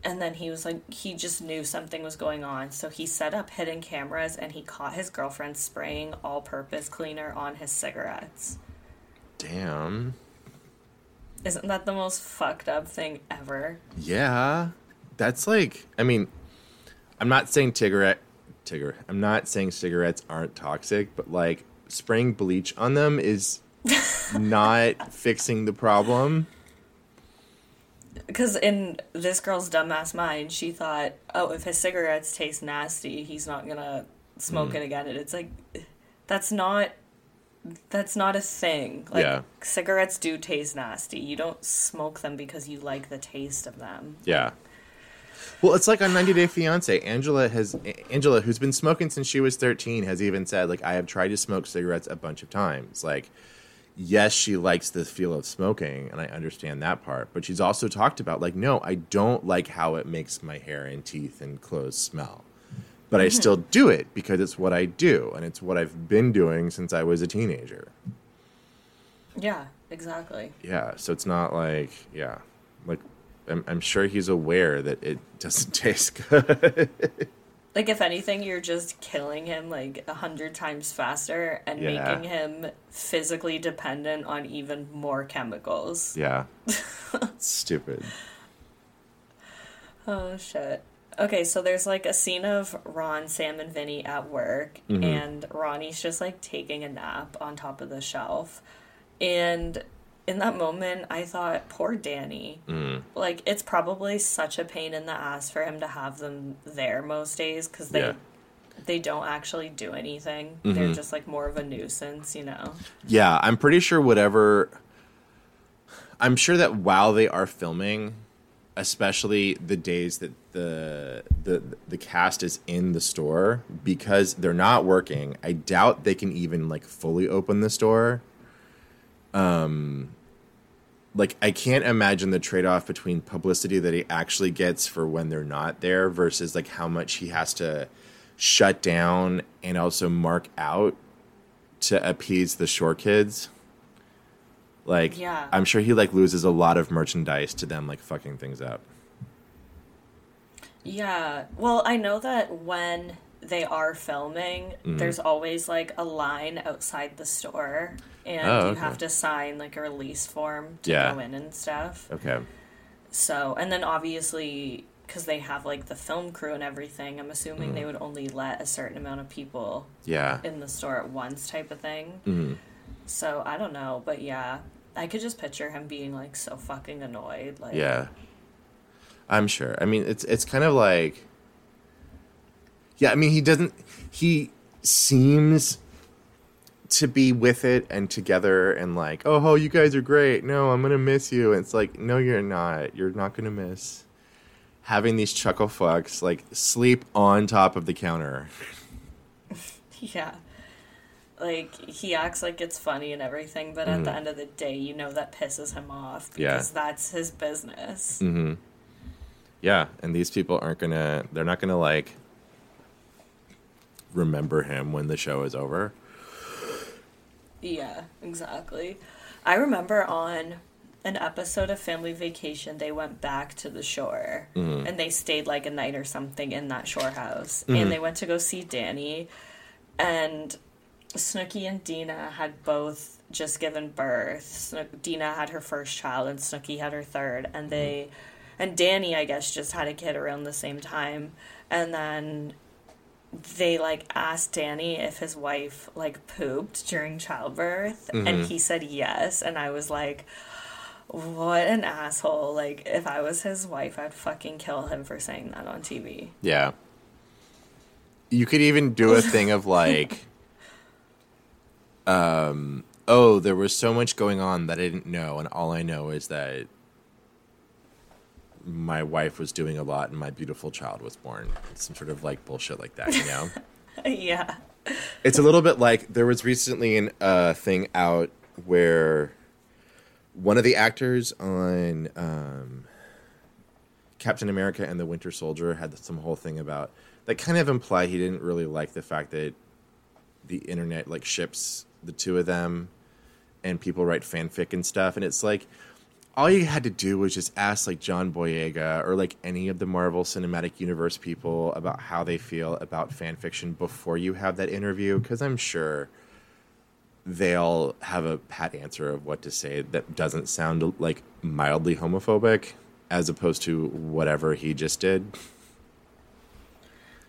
and then he was like he just knew something was going on so he set up hidden cameras and he caught his girlfriend spraying all purpose cleaner on his cigarettes Damn. isn't that the most fucked up thing ever Yeah, that's like. I mean, I'm not saying cigarette, tigger. I'm not saying cigarettes aren't toxic, but like spraying bleach on them is not fixing the problem. because in this girl's dumbass mind she thought oh if his cigarettes taste nasty he's not gonna smoking mm. again. And it's like, that's not. That's not a thing. Like Yeah. cigarettes do taste nasty. You don't smoke them because you like the taste of them. Yeah. Well, it's like on 90 Day Fiance. Angela has Angela, who's been smoking since she was 13, has even said like I have tried to smoke cigarettes a bunch of times. Like, yes, she likes the feel of smoking, and I understand that part. But she's also talked about like, no, I don't like how it makes my hair and teeth and clothes smell. But I mm-hmm. still do it because it's what I do, and it's what I've been doing since I was a teenager. Yeah, exactly. Yeah, so it's not like yeah, like I'm, I'm sure he's aware that it doesn't taste good. Like if anything, you're just killing him like a hundred times faster and Yeah. making him physically dependent on even more chemicals. yeah, stupid. Oh shit. Okay, so there's like a scene of Ron, Sam, and Vinny at work, Mm-hmm. and Ronnie's just like taking a nap on top of the shelf. And in that moment, I thought, poor Danny. Mm. Like, it's probably such a pain in the ass for him to have them there most days because they. Yeah. They don't actually do anything. They're just like more of a nuisance, you know. Yeah, I'm pretty sure whatever. I'm sure that while they are filming, especially the days that the the the cast is in the store, because they're not working, I doubt they can even like fully open the store. Um, like I can't imagine the trade off between publicity that he actually gets for when they're not there versus like how much he has to shut down and also mark out to appease the shore kids. Like, Yeah. I'm sure he like loses a lot of merchandise to them like fucking things up. Yeah. Well, I know that when they are filming, Mm-hmm. there's always like a line outside the store and Oh, you have to sign like a release form to Yeah. go in and stuff. Okay. So, and then obviously because they have like the film crew and everything, I'm assuming Mm. they would only let a certain amount of people Yeah. in the store at once type of thing. Mhm. So, I don't know, but yeah, I could just picture him being like so fucking annoyed like Yeah. I'm sure. I mean, it's it's kind of like Yeah, I mean, he doesn't he seems to be with it and together and like, "Oh, oh, you guys are great. No, I'm going to miss you." And it's like, "No, you're not. You're not going to miss having these chuckle fucks like sleep on top of the counter." Yeah. Like he acts like it's funny and everything, but at the end of the day, you know that pisses him off Mm-hmm. Yeah. because that's his business. Mm-hmm. Yeah, and these people aren't going to they're not going to like remember him when the show is over. Yeah, exactly. I remember on an episode of Family Vacation, they went back to the shore Mm-hmm. and they stayed like a night or something in that shore house. And they went to go see Danny, and Snooki and Deena had both just given birth. Snook- Deena had her first child, and Snooki had her third, and they. And Danny, I guess, just had a kid around the same time. And then they like asked Danny if his wife like pooped during childbirth and he said yes and I was like what an asshole like if I was his wife I'd fucking kill him for saying that on TV. Yeah. You could even do a thing of like, um, oh, there was so much going on that I didn't know, and all I know is that my wife was doing a lot and my beautiful child was born. Some sort of like bullshit like that, you know? yeah. it's a little bit like there was recently a uh, thing out where one of the actors on um, Captain America and the Winter Soldier had some whole thing about that kind of implied he didn't really like the fact that the internet like ships the two of them and people write fanfic and stuff and it's like all you had to do was just ask like John Boyega or like any of the Marvel Cinematic Universe people about how they feel about fan fiction before you have that interview because I'm sure they'll have a pat answer of what to say that doesn't sound like mildly homophobic as opposed to whatever he just did.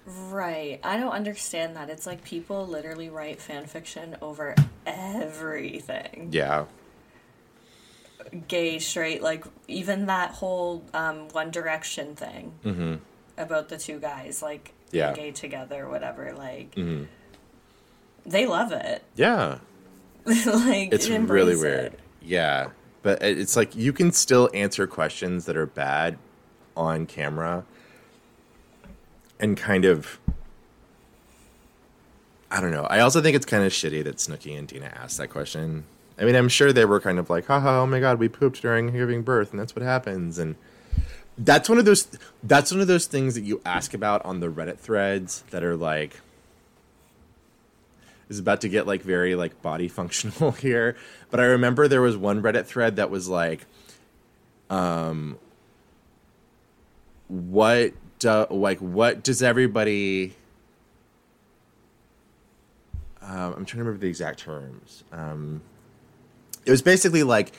Right. I don't understand that. It's like people literally write fan fiction over everything. Yeah. Gay, straight, like even that whole um, One Direction thing Mm-hmm. about the two guys. Like Yeah. gay together, whatever. Like Mhm. they love it. Yeah. like It's embrace really it. weird. Yeah. But it's like you can still answer questions that are bad on camera and kind of I don't know. I also think it's kind of shitty that Snooki and Deena asked that question. I mean, I'm sure they were kind of like, haha, oh my god, we pooped during giving birth, and that's what happens. And that's one of those that's one of those things that you ask about on the Reddit threads that are like is about to get like very like body functional here. But I remember there was one Reddit thread that was like, um, what do like what does everybody? Um, I'm trying to remember the exact terms. Um, it was basically like,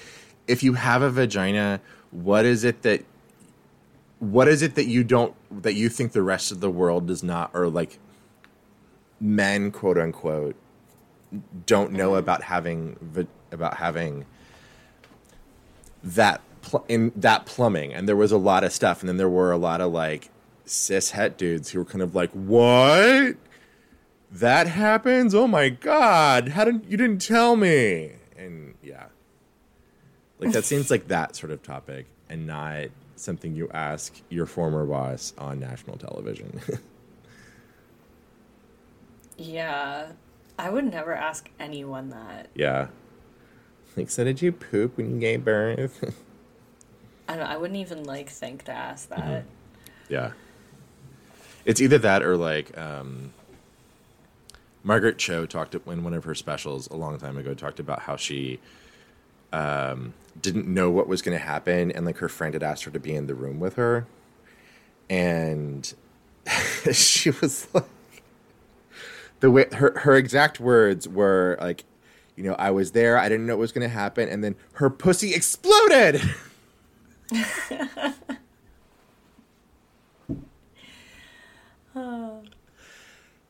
if you have a vagina, what is it that what is it that you don't that you think the rest of the world does not or like men quote unquote don't know mm-hmm. about having about having that pl- in that plumbing? And there was a lot of stuff. And then there were a lot of like cis het dudes who were kind of like what? That happens? Oh my god. How did you didn't tell me. And like that seems like that sort of topic and not something you ask your former boss on national television Yeah. I would never ask anyone that. yeah like so did you poop when you gave birth I don't I wouldn't even like think to ask that. Mm-hmm. Yeah. It's either that or like um, Margaret Cho talked in one of her specials a long time ago talked about how she um, didn't know what was going to happen and like her friend had asked her to be in the room with her and she was like the way her her exact words were like you know I was there I didn't know what was going to happen and then her pussy exploded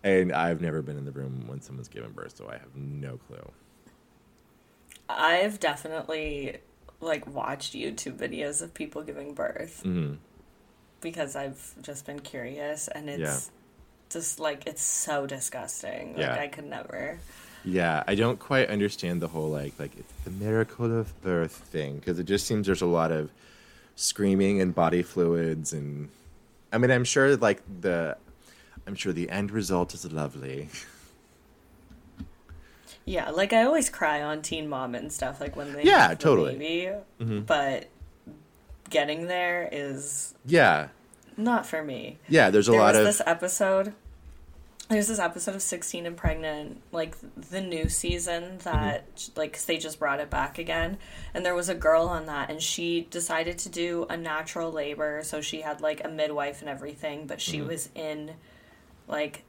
and I've never been in the room when someone's given birth, so I have no clue. I've definitely like watched YouTube videos of people giving birth hmm because I've just been curious and it's Yeah. just like it's so disgusting. Like Yeah. I could never. Yeah, I don't quite understand the whole like like it's the miracle of birth thing because it just seems there's a lot of screaming and body fluids and I mean I'm sure like the I'm sure the end result is lovely. Yeah, like I always cry on Teen Mom and stuff like when they Yeah, have the totally. baby, Mhm. but getting there is Yeah, not for me. yeah. There's a there lot was of this episode there's this episode of 16 and pregnant like the new season that Mm-hmm. like they just brought it back again and there was a girl on that and she decided to do a natural labor so she had like a midwife and everything but she Mm-hmm. was in like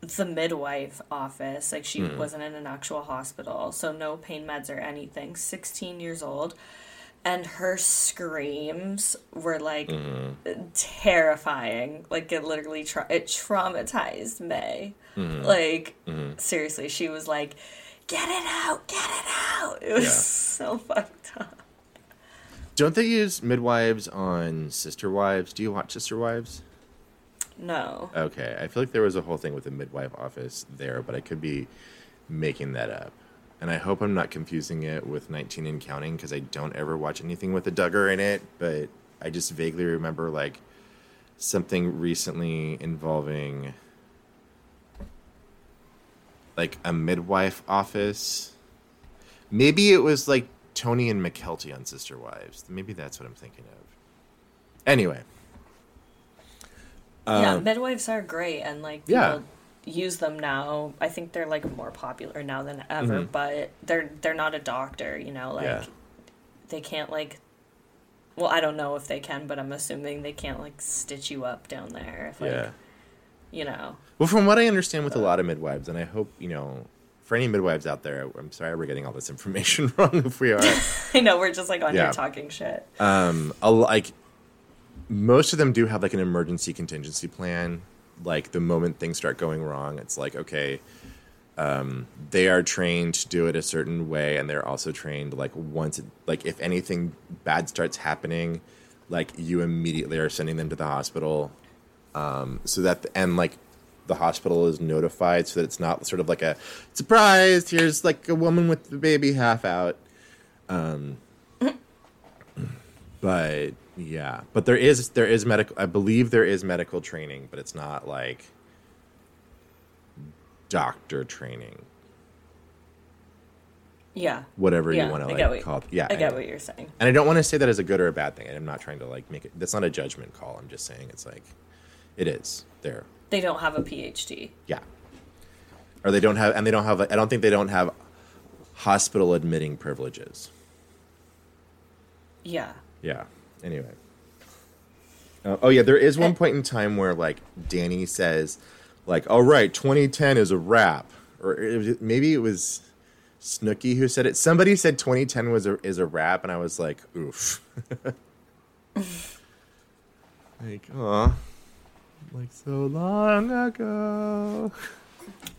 the midwife office like she Mm. wasn't in an actual hospital so no pain meds or anything 16 years old and her screams were like Mm-hmm. terrifying. Like it literally tra- it traumatized May. Mm-hmm. Like seriously, she was like, "Get it out, get it out." It was Yeah. so fucked up. don't they use midwives on Sister Wives? Do you watch Sister Wives? No, Okay, I feel like there was a whole thing with the midwife office there, but I could be making that up. And I hope I'm not confusing it with 19 and Counting because I don't ever watch anything with a Duggar in it, but I just vaguely remember like something recently involving like a midwife office. Maybe it was like Tony and Mykelti on Sister Wives. Maybe that's what I'm thinking of. Anyway. Yeah, Um, midwives are great, and like people Yeah. use them now. I think they're like more popular now than ever, Mhm. but they're they're not a doctor. You know, like Yeah. they can't like. Well, I don't know if they can, but I'm assuming they can't like stitch you up down there. If, like, yeah. You know. Well, from what I understand with a lot of midwives, and I hope, you know, for any midwives out there, I'm sorry we're getting all this information wrong if we are. I know we're just like on Yeah. here talking shit. um, a, like, most of them do have like an emergency contingency plan. Like, the moment things start going wrong, it's like, okay, um, they are trained to do it a certain way, and they're also trained, like, once, it, like, if anything bad starts happening, like, you immediately are sending them to the hospital um, so that and like the hospital is notified so that it's not sort of like a surprise. Here's like a woman with the baby half out. Um, but yeah, but there is there is medical. I believe there is medical training, but it's not like doctor training. Yeah. Whatever Yeah, you want to like what- call. It. Yeah, I get know. what you're saying. And I don't want to say that as a good or a bad thing. I'm not trying to like make it. That's not a judgment call. I'm just saying it's like, it is there. They don't have a PhD. Yeah. Or they don't have, and they don't have. I don't think they don't have hospital admitting privileges. Yeah. Yeah. Anyway. Uh, oh yeah, there is one point in time where like Danny says, like, "All right, 2010 is a wrap," or it was, maybe it was Snooki who said it. Somebody said 2010 was a is a wrap, and I was like, "Oof." like, oh, like so long ago.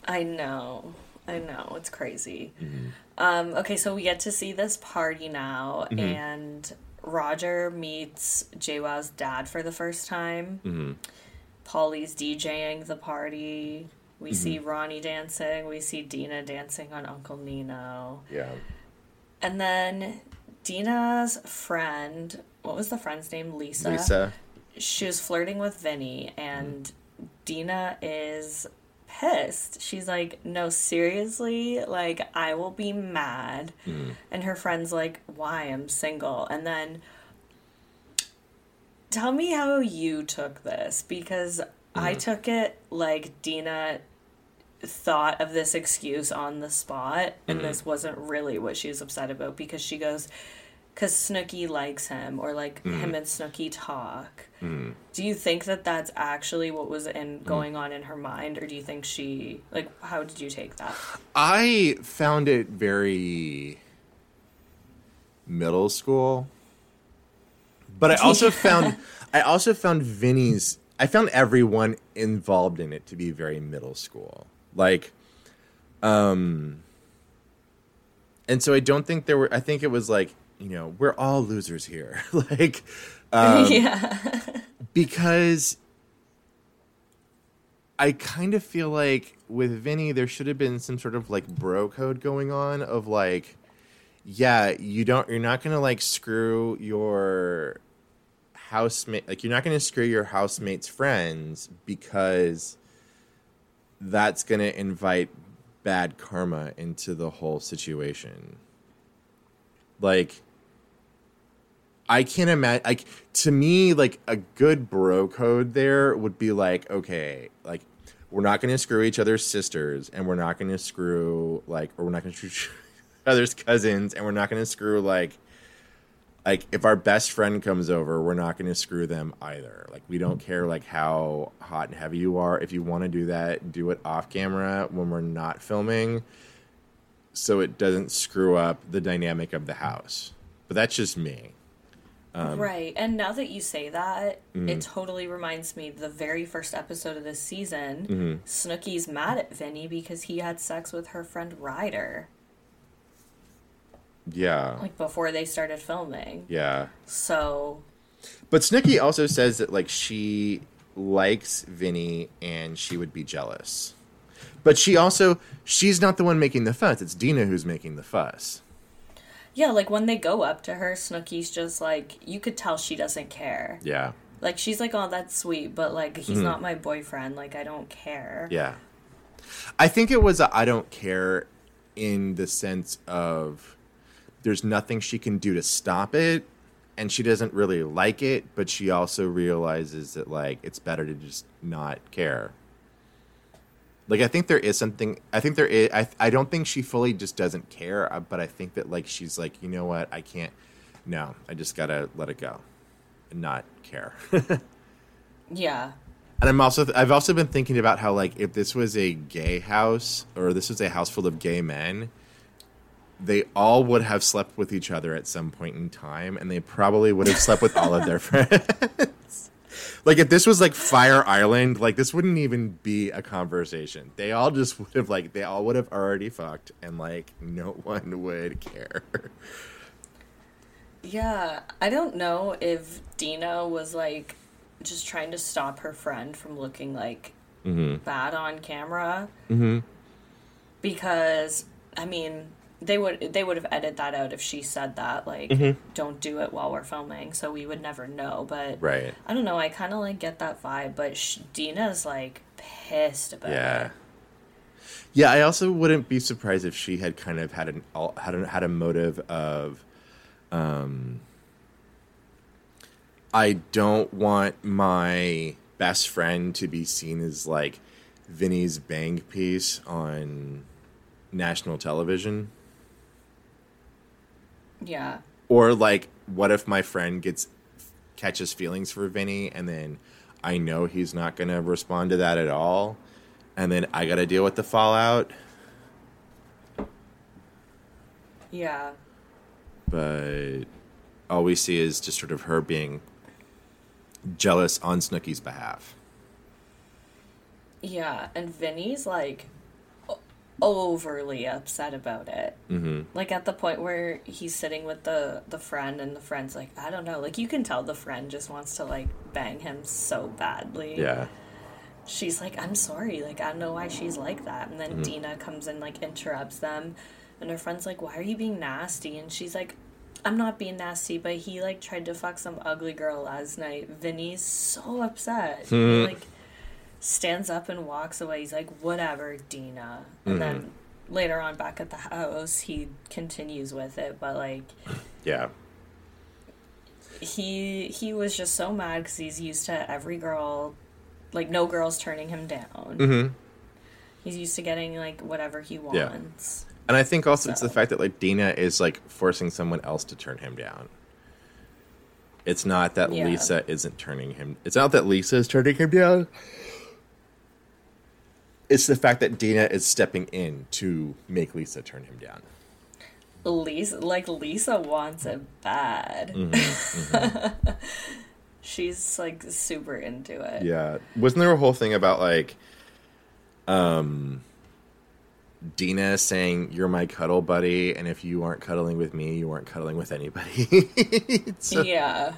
I know. I know. It's crazy. Mm-hmm. Um, okay, so we get to see this party now, Mm-hmm. and Roger meets JWoww's dad for the first time. Mm-hmm. Pauly's DJing the party. We see Mm-hmm. Ronnie dancing. We see Deena dancing on Uncle Nino. Yeah. And then Deena's friend, what was the friend's name? Lisa. Lisa. She was flirting with Vinny, and Deena is pissed. She's like, No, seriously? Like, I will be mad. Hmm. And her friend's like, Why? I'm single. And then tell me how you took this because I mm-hmm. took it like Deena thought of this excuse on the spot and mm-hmm. this wasn't really what she was upset about because she goes because snooki likes him or like mm. him and snooki talk mm. do you think that that's actually what was in mm. going on in her mind or do you think she like how did you take that I found it very middle school. But I also found I also found Vinny's I found everyone involved in it to be very middle school. Like um and so I don't think there were I think it was like, you know, we're all losers here. like um, yeah because I kind of feel like with Vinny, there should have been some sort of like bro code going on of like, yeah, you don't, you're not gonna like screw your housemate, like you're not gonna screw your housemate's friends because that's gonna invite bad karma into the whole situation. Like, I can't imagine. Like to me, like a good bro code there would be like, okay, like we're not going to screw each other's sisters, and we're not going to screw like, or we're not going to screw each other's cousins, and we're not going to screw like, like if our best friend comes over, we're not going to screw them either. Like we don't care like how hot and heavy you are. If you want to do that, do it off camera when we're not filming, so it doesn't screw up the dynamic of the house. But that's just me. Um, right and now that you say that it mm-hmm. totally reminds me the very first episode of this season mm-hmm. snooki's mad at vinny because he had sex with her friend ryder Yeah. like before they started filming Yeah. so But Snooki also says that like she likes Vinny and she would be jealous. But she also she's not the one making the fuss. It's Deena who's making the fuss. Yeah, like when they go up to her, Snooki's just like you could tell she doesn't care. Yeah. Like she's like, "Oh, that's sweet," but like he's mm-hmm. not my boyfriend. Like I don't care. Yeah. I think it was a I don't care in the sense of there's nothing she can do to stop it and she doesn't really like it, but she also realizes that like it's better to just not care. Like I think there is something I think there is I I don't think she fully just doesn't care, uh, but I think that like she's like, "You know what? I can't no, I just got to let it go and not care." Yeah. And I'm also I've also been thinking about how like if this was a gay house or this was a house full of gay men, they all would have slept with each other at some point in time, and they probably would have slept with all of their friends. Like if this was like Fire Island, like this wouldn't even be a conversation. They all just would have like they all would have already fucked, and like no one would care. Yeah. I don't know if Deena was like just trying to stop her friend from looking like Mm-hmm. bad on camera Mm-hmm. because I mean they would they would have edited that out if she said that like Mm-hmm. don't do it while we're filming so we would never know but Right. I don't know I kind of like get that vibe but sh- Deena's like pissed about Yeah. it Yeah, I also wouldn't be surprised if she had kind of had an had a, had a motive of, um, I don't want my best friend to be seen as like Vinny's bang piece on national television, yeah or like, what if my friend gets catches feelings for Vinny and then I know he's not going to respond to that at all, and then I got to deal with the fallout. yeah but all we see is just sort of her being jealous on Snooki's behalf. yeah and Vinny's like overly upset about it Mm-hmm. like at the point where he's sitting with the the friend and the friend's like i don't know like you can tell the friend just wants to like bang him so badly Yeah, she's like i'm sorry like i don't know why she's like that and then Mm-hmm. deena comes and like interrupts them and her friend's like why are you being nasty and she's like i'm not being nasty but he like tried to fuck some ugly girl last night vinny's so upset Hmm. like stands up and walks away he's like whatever deena and Mm-hmm. then later on back at the house he continues with it but like yeah, he he was just so mad because he's used to every girl like no girls turning him down hmm he's used to getting like whatever he Yeah. wants and I think also it's the fact that like Deena is like forcing someone else to turn him down. It's not that Yeah. Lisa isn't turning him. It's not that Lisa is turning him down. It's the fact that Deena is stepping in to make Lisa turn him down. lisa like lisa wants it bad Mm-hmm, she's like super into it Yeah. Wasn't there a whole thing about like um Deena saying you're my cuddle buddy and if you aren't cuddling with me, you aren't cuddling with anybody. so, yeah.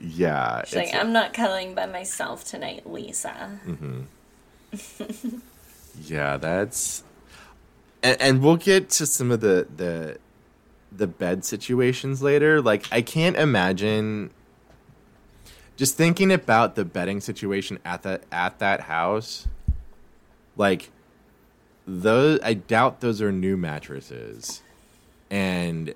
yeah she's like i'm not cuddling by myself tonight lisa Mm. yeah, that's and, and we'll get to some of the the the bed situations later. Like I can't imagine just thinking about the bedding situation at that at that house. Like those I doubt those are new mattresses. And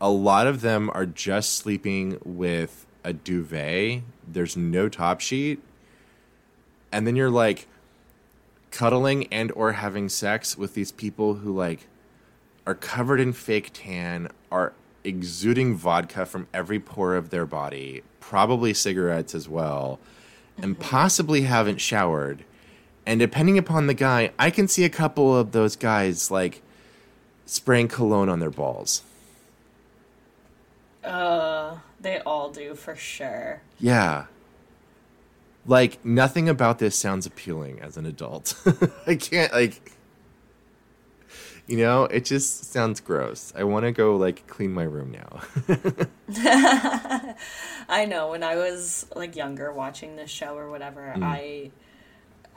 a lot of them are just sleeping with a duvet. There's no top sheet. And then you're like cuddling and or having sex with these people who like are covered in fake tan, are exuding vodka from every pore of their body, probably cigarettes as well, and possibly haven't showered. And depending upon the guy, I can see a couple of those guys like spraying cologne on their balls. uh they all do for sure Yeah. Like nothing about this sounds appealing as an adult. I can't like you know, it just sounds gross. I want to go like clean my room now. I know when I was like younger watching this show or whatever, Mm. I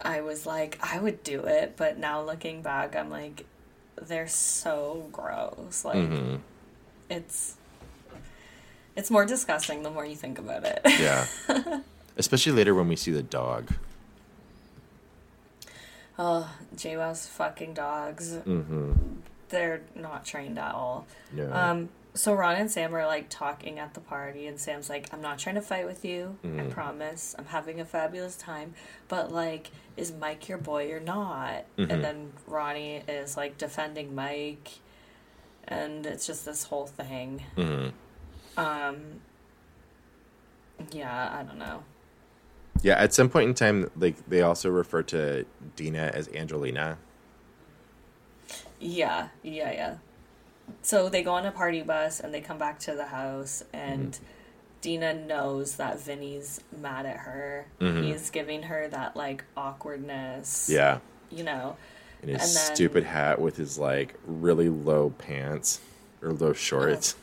I was like I would do it, but now looking back I'm like they're so gross. Like Mhm. it's it's more disgusting the more you think about it. Yeah. Especially later when we see the dog. oh, JWoww's fucking dogs. Mhm. They're not trained at all. Yeah. Um, so Ron and Sam are like talking at the party, and Sam's like, "I'm not trying to fight with you. I Mhm. promise. I'm having a fabulous time. But like, is Mike your boy or not?" Mhm. And then Ronnie is like defending Mike, and it's just this whole thing. Mhm. Um, yeah, I don't know. Yeah, at some point in time like they also refer to Deena as Angelina. Yeah, yeah, yeah. So they go on a party bus and they come back to the house and Deena knows that Vinny's mad at her. Mhm. He's giving her that like awkwardness. Yeah. You know. And his then- stupid hat with his like really low pants or low shorts.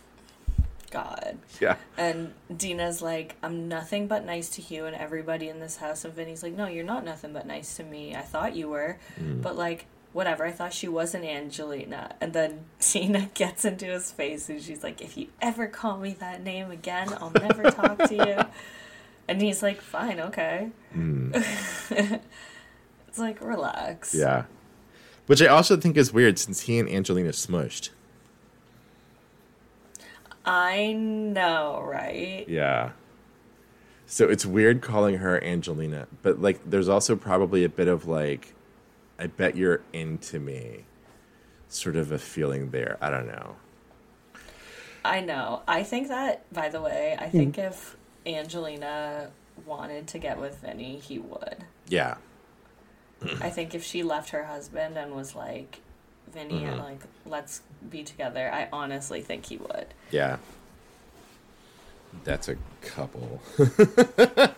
God. Yeah. And Deena's like, I'm nothing but nice to you and everybody in this house. And Vinny's like, No, you're not nothing but nice to me. I thought you were. Mm. But like, whatever. I thought she was an Angelina. And then Dina gets into his face and she's like, If you ever call me that name again, I'll never talk to you. And he's like, Fine, okay. Mm. it's like, relax. Yeah. Which I also think is weird since he and Angelina smushed. I know, right? Yeah. So it's weird calling her Angelina, but like there's also probably a bit of like I bet you're into me sort of a feeling there. I don't know. I know. I think that, by the way, I think if Angelina wanted to get with Vinny, he would. Yeah. I think if she left her husband and was like, Vinny, Mhm. like, let's be together, I honestly think he would. Yeah. That's a couple. I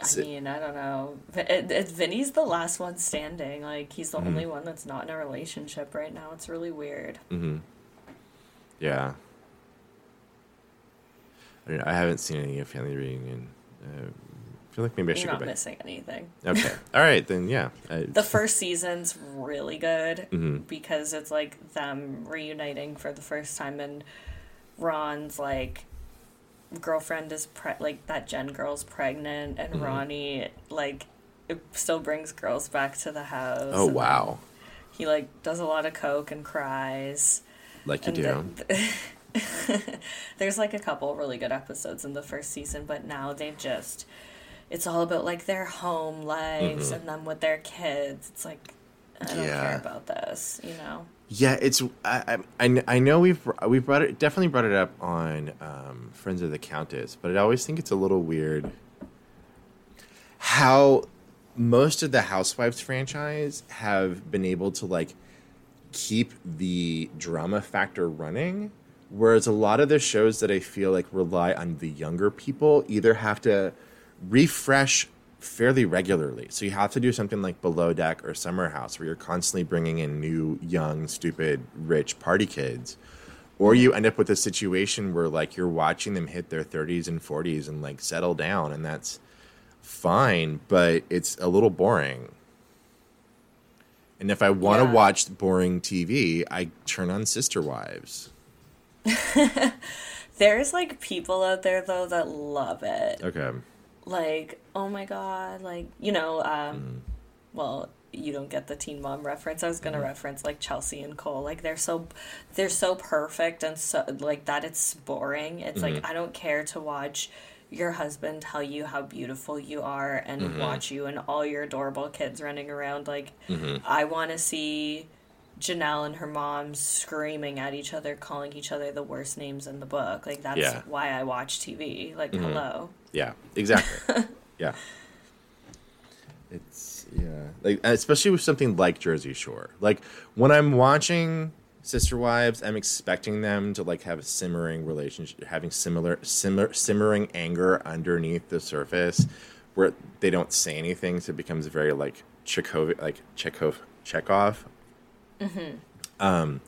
mean, I don't know. Vi- It, it, Vinny's the last one standing. Like, he's the only one that's not in a relationship right now. It's really weird. Mm-hmm. Yeah. I, don't I haven't seen any of Family Reunion. Uh, feel like maybe I should You're go not back. missing anything. Okay. All right, then, yeah. I, The first season's really good Mhm. because it's like them reuniting for the first time, and Ron's like girlfriend is pre- like that Jen girl's pregnant, and Mhm. Ronnie like it still brings girls back to the house. oh, wow. He like does a lot of coke and cries. Like you And do. the- there's like a couple really good episodes in the first season, but now they've just it's all about like their home lives Mhm. and them with their kids. It's like I don't Yeah. care about this, you know. Yeah, it's I, I, I- I know we've we've brought it definitely brought it up on um, Friends of the Countess, but I always think it's a little weird how most of the Housewives franchise have been able to like keep the drama factor running, whereas a lot of the shows that I feel like rely on the younger people either have to refresh fairly regularly. So you have to do something like Below Deck or Summer House, where you're constantly bringing in new, young, stupid, rich party kids. Or you end up with a situation where like you're watching them hit their 30s and 40s and like settle down, and that's fine, but it's a little boring. And if I want to Yeah. watch boring TV, I turn on Sister Wives. There's like people out there though that love it. Okay. Like, oh my god, like you know, um Mm-hmm. well, you don't get the teen mom reference. I was Mm-hmm. gonna reference like Chelsea and Cole. Like they're so they're so perfect and so like that it's boring. It's Mm-hmm. like I don't care to watch your husband tell you how beautiful you are and Mm-hmm. watch you and all your adorable kids running around. Like Mm-hmm. I wanna see Jenelle and her mom screaming at each other, calling each other the worst names in the book. Like that's Yeah. why I watch TV. Like Mm-hmm. hello. Yeah, exactly. yeah. It's yeah, like especially with something like Jersey Shore. Like when I'm watching Sister Wives, I'm expecting them to like have a simmering relationship, having similar simmer, simmering anger underneath the surface, where they don't say anything, so it becomes very like Chekhov, like Chekhov, Chekhov. Hmm. Um,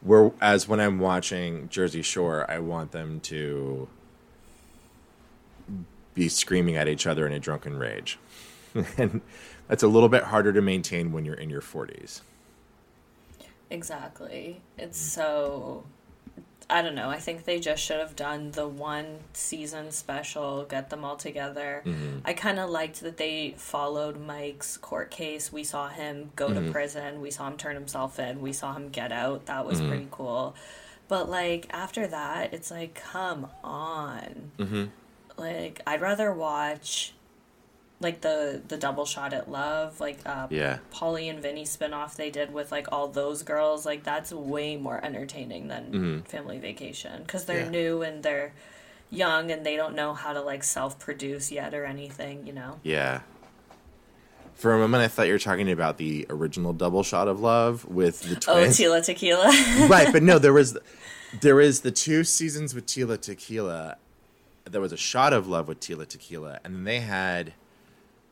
whereas when I'm watching Jersey Shore, I want them to be screaming at each other in a drunken rage. and that's a little bit harder to maintain when you're in your 40s. Exactly. It's mm. so I don't know. I think they just should have done the one season special, get them all together. Mm-hmm. I kind of liked that they followed Mike's court case. We saw him go to mm-hmm. prison, we saw him turn himself in, we saw him get out. That was mm-hmm. pretty cool. But like after that, it's like come on. Mm-hmm. Like I'd rather watch like the the double shot at love, like uh Yeah. Pauly and Vinny spinoff they did with like all those girls, like that's way more entertaining than Family Vacation because they're Mm-hmm. Yeah. new and they're young and they don't know how to like self produce yet or anything, you know. Yeah. For a moment, I thought you were talking about the original double shot of love with the Oh, twins. Tila Tequila. right, but no, there was there was the two seasons with Tila Tequila. There was a shot of love with Tila Tequila, and then they had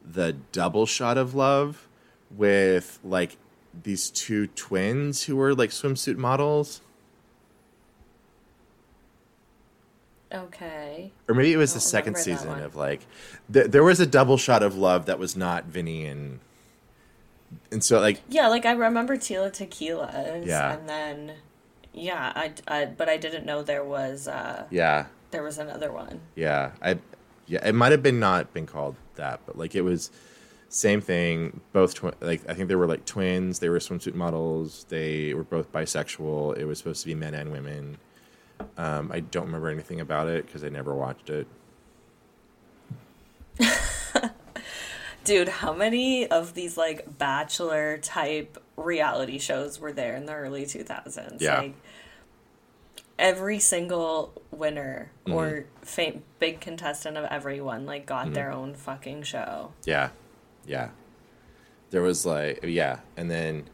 the double shot of love with like these two twins who were like swimsuit models. Okay. or maybe it was the second season of like th- there was a double shot of love that was not Vinny and and so like Yeah, like I remember Tila Tequila's. Yeah. And then, yeah, I, I, but I didn't know there was, uh, yeah there was another one. yeah I yeah it might have been not been called that but like it was same thing both twi- like I think they were like twins they were swimsuit models they were both bisexual it was supposed to be men and women um, I don't remember anything about it because I never watched it Dude, how many of these like bachelor type reality shows were there in the early 2000s? Yeah. Like every single winner Mm-hmm. or fam- big contestant of everyone like got their own fucking show. Yeah. Yeah. There was like yeah, and then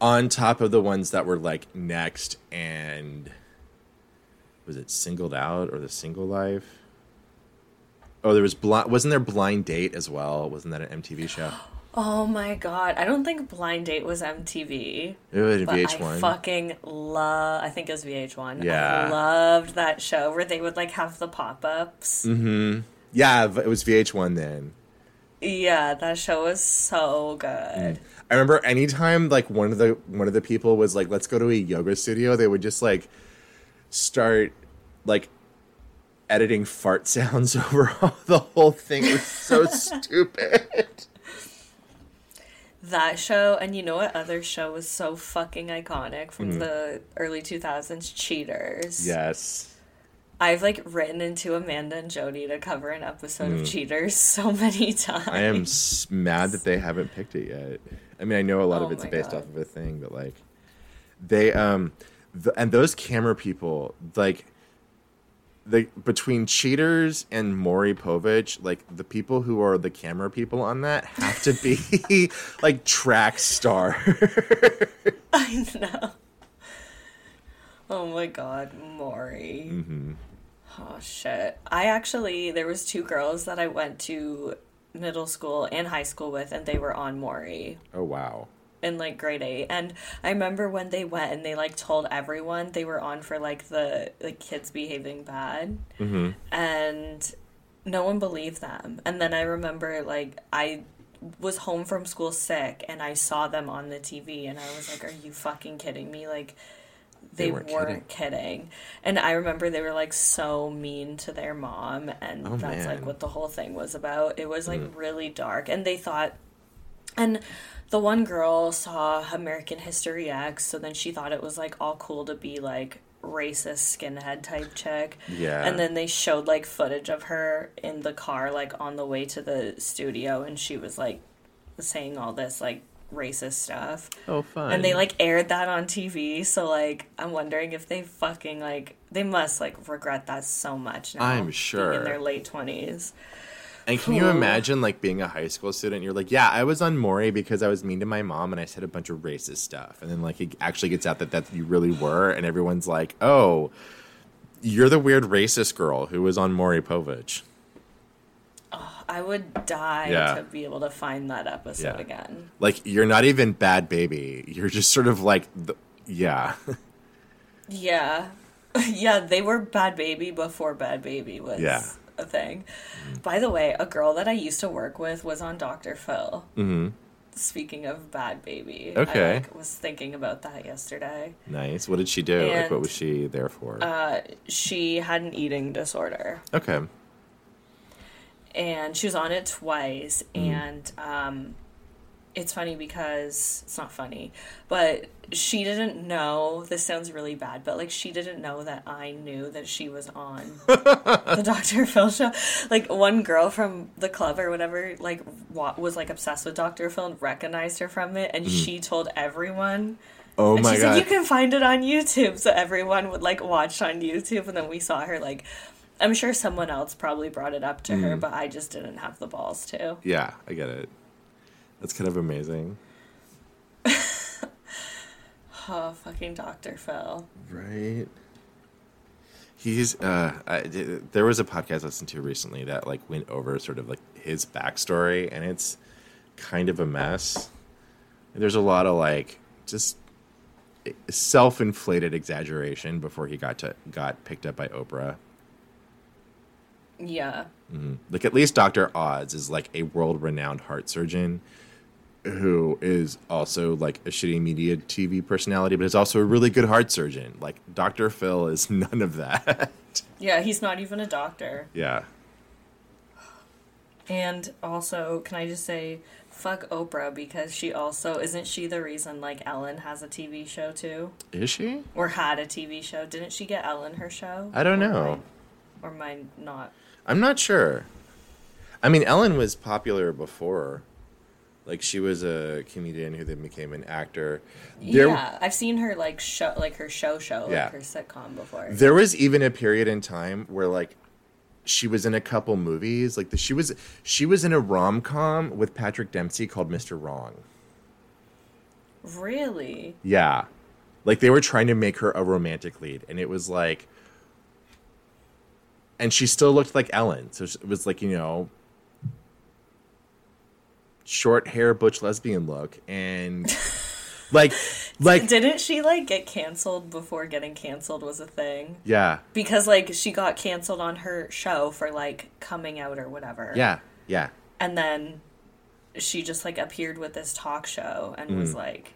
on top of the ones that were like next and was it singled out or the single life? Oh, there was blind wasn't there blind date as well? Wasn't that an MTV show? Oh my god, I don't think Blind Date was MTV. It was I VH1. fucking love. I think it was VH1. Yeah. I loved that show where they would like have the pop ups. Mm-hmm. yeah, it was VH1 then. Yeah, that show was so good. I remember anytime like one of the one of the people was like, "Let's go to a yoga studio," they would just like start like editing fart sounds over all the whole thing. It was so stupid. That show, and you know what other show was so fucking iconic Mm. from the early 2000s? Cheaters. Yes. I've like written into Amanda and Jody to cover an episode of Cheaters so many times. Mm. I am s- mad that they haven't picked it yet. I mean, I know a lot of Oh it's based God. off of a thing, but like they um th- and those camera people like the between cheaters and Maury Povich, like the people who are the camera people on that have to be like track star. I know. Oh my god, Maury. Mm-hmm. Oh shit. I actually there was two girls that I went to middle school and high school with and they were on Maury oh wow. In like grade 8 and I remember when they went and they like told everyone they were on for like the like kids behaving bad Mm-hmm. and no one believed them and then I remember like I was home from school sick and I saw them on the TV and I was like are you fucking kidding me like They they, weren't weren't, kidding. And I remember they were like so mean to their mom and Oh, that's like what the whole thing was about. It was like Mm. really dark and they thought and the one girl saw American History X, so then she thought it was like all cool to be like racist skinhead type chick. Yeah. And then they showed like footage of her in the car like on the way to the studio and she was like saying all this like racist stuff. Oh fun. And they like aired that on TV, so like I'm wondering if they fucking like they must like regret that so much now. I'm sure. in their late twenties. And can you imagine like being a high school student? You're like, yeah, I was on Maury because I was mean to my mom and I said a bunch of racist stuff. And then like it actually gets out that that you really were, and everyone's like, oh, you're the weird racist girl who was on Maury Povich. Oh, I would die Yeah. to be able to find that episode Yeah. again. Like you're not even bad baby. You're just sort of like, the, yeah, Yeah, yeah, they were Bad Baby before Bad Baby was Yeah. A thing. By the way, a girl that I used to work with was on Dr. Phil. Mm-hmm. Speaking of Bad Baby, Okay. I like, was thinking about that yesterday. nice. What did she do? like, what was she there for? Uh, she had an eating disorder. okay. and she was on it twice Mm-hmm. and um it's funny because it's not funny but she didn't know this sounds really bad but like she didn't know that i knew that she was on the dr phil show like one girl from the club or whatever like wa- was like obsessed with dr phil and recognized her from it and she told everyone Oh and Mm-hmm. my she god. said you can find it on youtube so everyone would like watch on youtube and then we saw her like i'm sure someone else probably brought it up to her Mm. but i just didn't have the balls to yeah, I get it. That's kind of amazing. oh fucking dr phil Right. He's uh, I, there was a podcast I listened to recently that like went over sort of like his backstory, and it's kind of a mess. There's a lot of like just self-inflated exaggeration before he got to got picked up by Oprah. Yeah. Like at least Dr. Oz is like a world-renowned heart surgeon who is also like a shitty media TV personality, but is also a really good heart surgeon. Like Dr. Phil is none of that. Yeah, he's not even a doctor. yeah. And also, can I just say, fuck Oprah because she also isn't she the reason like Ellen has a TV show too, Is she? or had a TV show? Didn't she get Ellen her show? I don't Or know. or mine not. I'm not sure. I mean, Ellen was popular before. Like she was a comedian who then became an actor. There, yeah, I've seen her like show, like her show show, Yeah. like her sitcom before. There was even a period in time where like she was in a couple movies. Like the, she was she was in a rom com with Patrick Dempsey called Mr. Wrong. Really? Yeah. Like they were trying to make her a romantic lead and it was like and she still looked like Ellen. So it was like, you know, short hair butch lesbian look and like like Didn't she like get canceled before getting canceled was a thing? yeah. Because like she got canceled on her show for like coming out or whatever. Yeah. Yeah. And then she just like appeared with this talk show and Mm. was like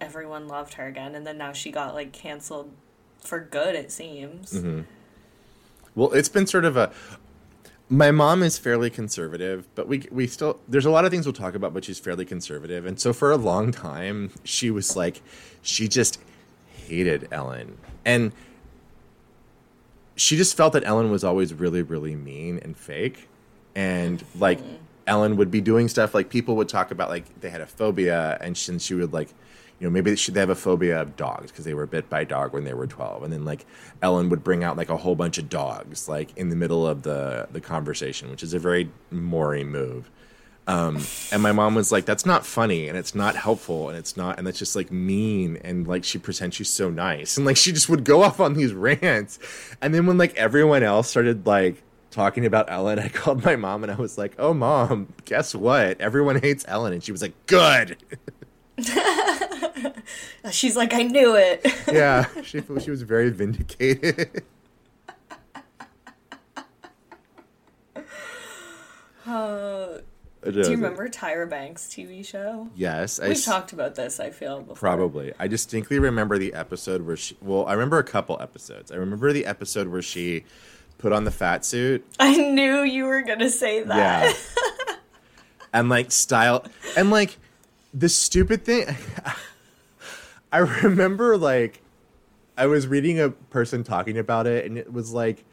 everyone loved her again and then now she got like canceled for good it seems. Mm-hmm. Well, it's been sort of a. My mom is fairly conservative, but we we still there's a lot of things we'll talk about, but she's fairly conservative, and so for a long time she was like, she just hated Ellen, and she just felt that Ellen was always really really mean and fake, and like Ellen would be doing stuff like people would talk about like they had a phobia, and she, and she would like you know, maybe they have a phobia of dogs because they were bit by a dog when they were 12. And then, like, Ellen would bring out, like, a whole bunch of dogs, like, in the middle of the, the conversation, which is a very Maury move. Um, and my mom was like, that's not funny and it's not helpful and it's not, and that's just, like, mean. And, like, she pretends she's so nice. And, like, she just would go off on these rants. And then when, like, everyone else started, like, talking about Ellen, I called my mom and I was like, oh, mom, guess what? Everyone hates Ellen. And she was like, good. She's like I knew it. yeah, she she was very vindicated. Uh, do you remember Tyra Banks TV show? Yes, We've s- talked about this, I feel, before. probably. I distinctly remember the episode where she. Well, I remember a couple episodes. I remember the episode where she put on the fat suit. I knew you were gonna say that. Yeah. and like style and like the stupid thing. I remember like I was reading a person talking about it, and it was like.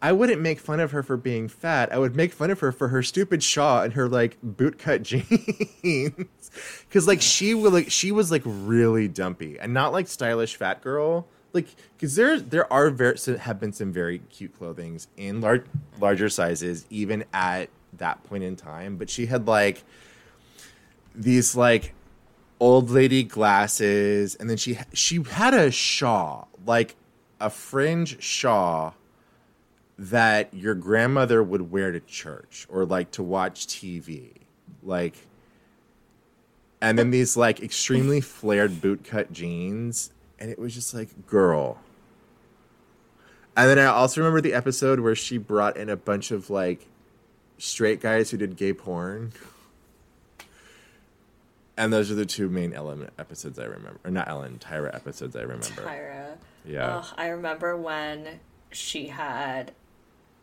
I wouldn't make fun of her for being fat. I would make fun of her for her stupid shaw and her like bootcut jeans. Cause like she was like she was like really dumpy and not like stylish fat girl. Like cause there there are very have been some very cute clothings in large larger sizes even at that point in time. But she had like these like old lady glasses and then she she had a shawl, like a fringe shawl that your grandmother would wear to church or like to watch TV. Like and then these like extremely flared bootcut jeans and it was just like girl. And then I also remember the episode where she brought in a bunch of like straight guys who did gay porn. And those are the two main Ellen episodes I remember. Or not Ellen, Tyra episodes I remember. Tyra. Yeah. Ugh, I remember when she had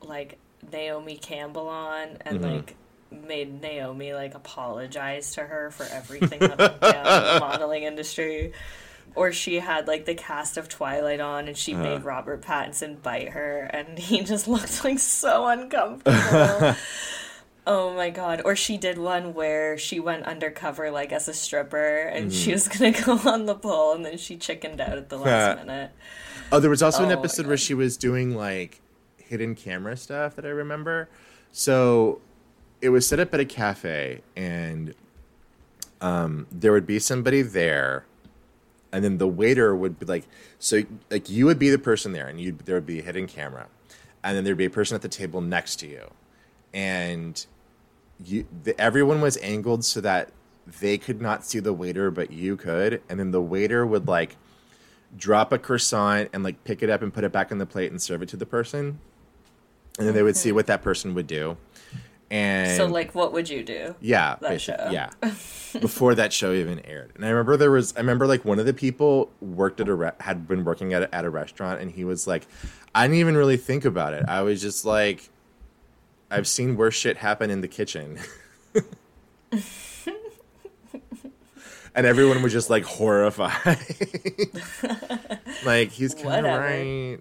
like Naomi Campbell on and Mm-hmm. like made Naomi like apologize to her for everything that went down in the modeling industry. Or she had like the cast of Twilight on and she Uh-huh. made Robert Pattinson bite her and he just looked like so uncomfortable. Oh my god. Or she did one where she went undercover like as a stripper and Mm-hmm. she was gonna go on the pole and then she chickened out at the last minute. Oh, there was also an Oh my episode where she was doing like hidden camera stuff that I remember. So it was set up at a cafe, and um, there would be somebody there, and then the waiter would be like, so like you would be the person there, and you there would be a hidden camera, and then there'd be a person at the table next to you, and you the, everyone was angled so that they could not see the waiter, but you could, and then the waiter would like drop a croissant and like pick it up and put it back on the plate and serve it to the person. and then they would see what that person would do. And So, like, what would you do? yeah, that show. yeah, before that show even aired. And I remember there was, I remember like one of the people worked at a re- had been working at a, at a restaurant, and he was like, I didn't even really think about it. I was just like, I've seen worse shit happen in the kitchen. and everyone was just like horrified. like he's kind of right.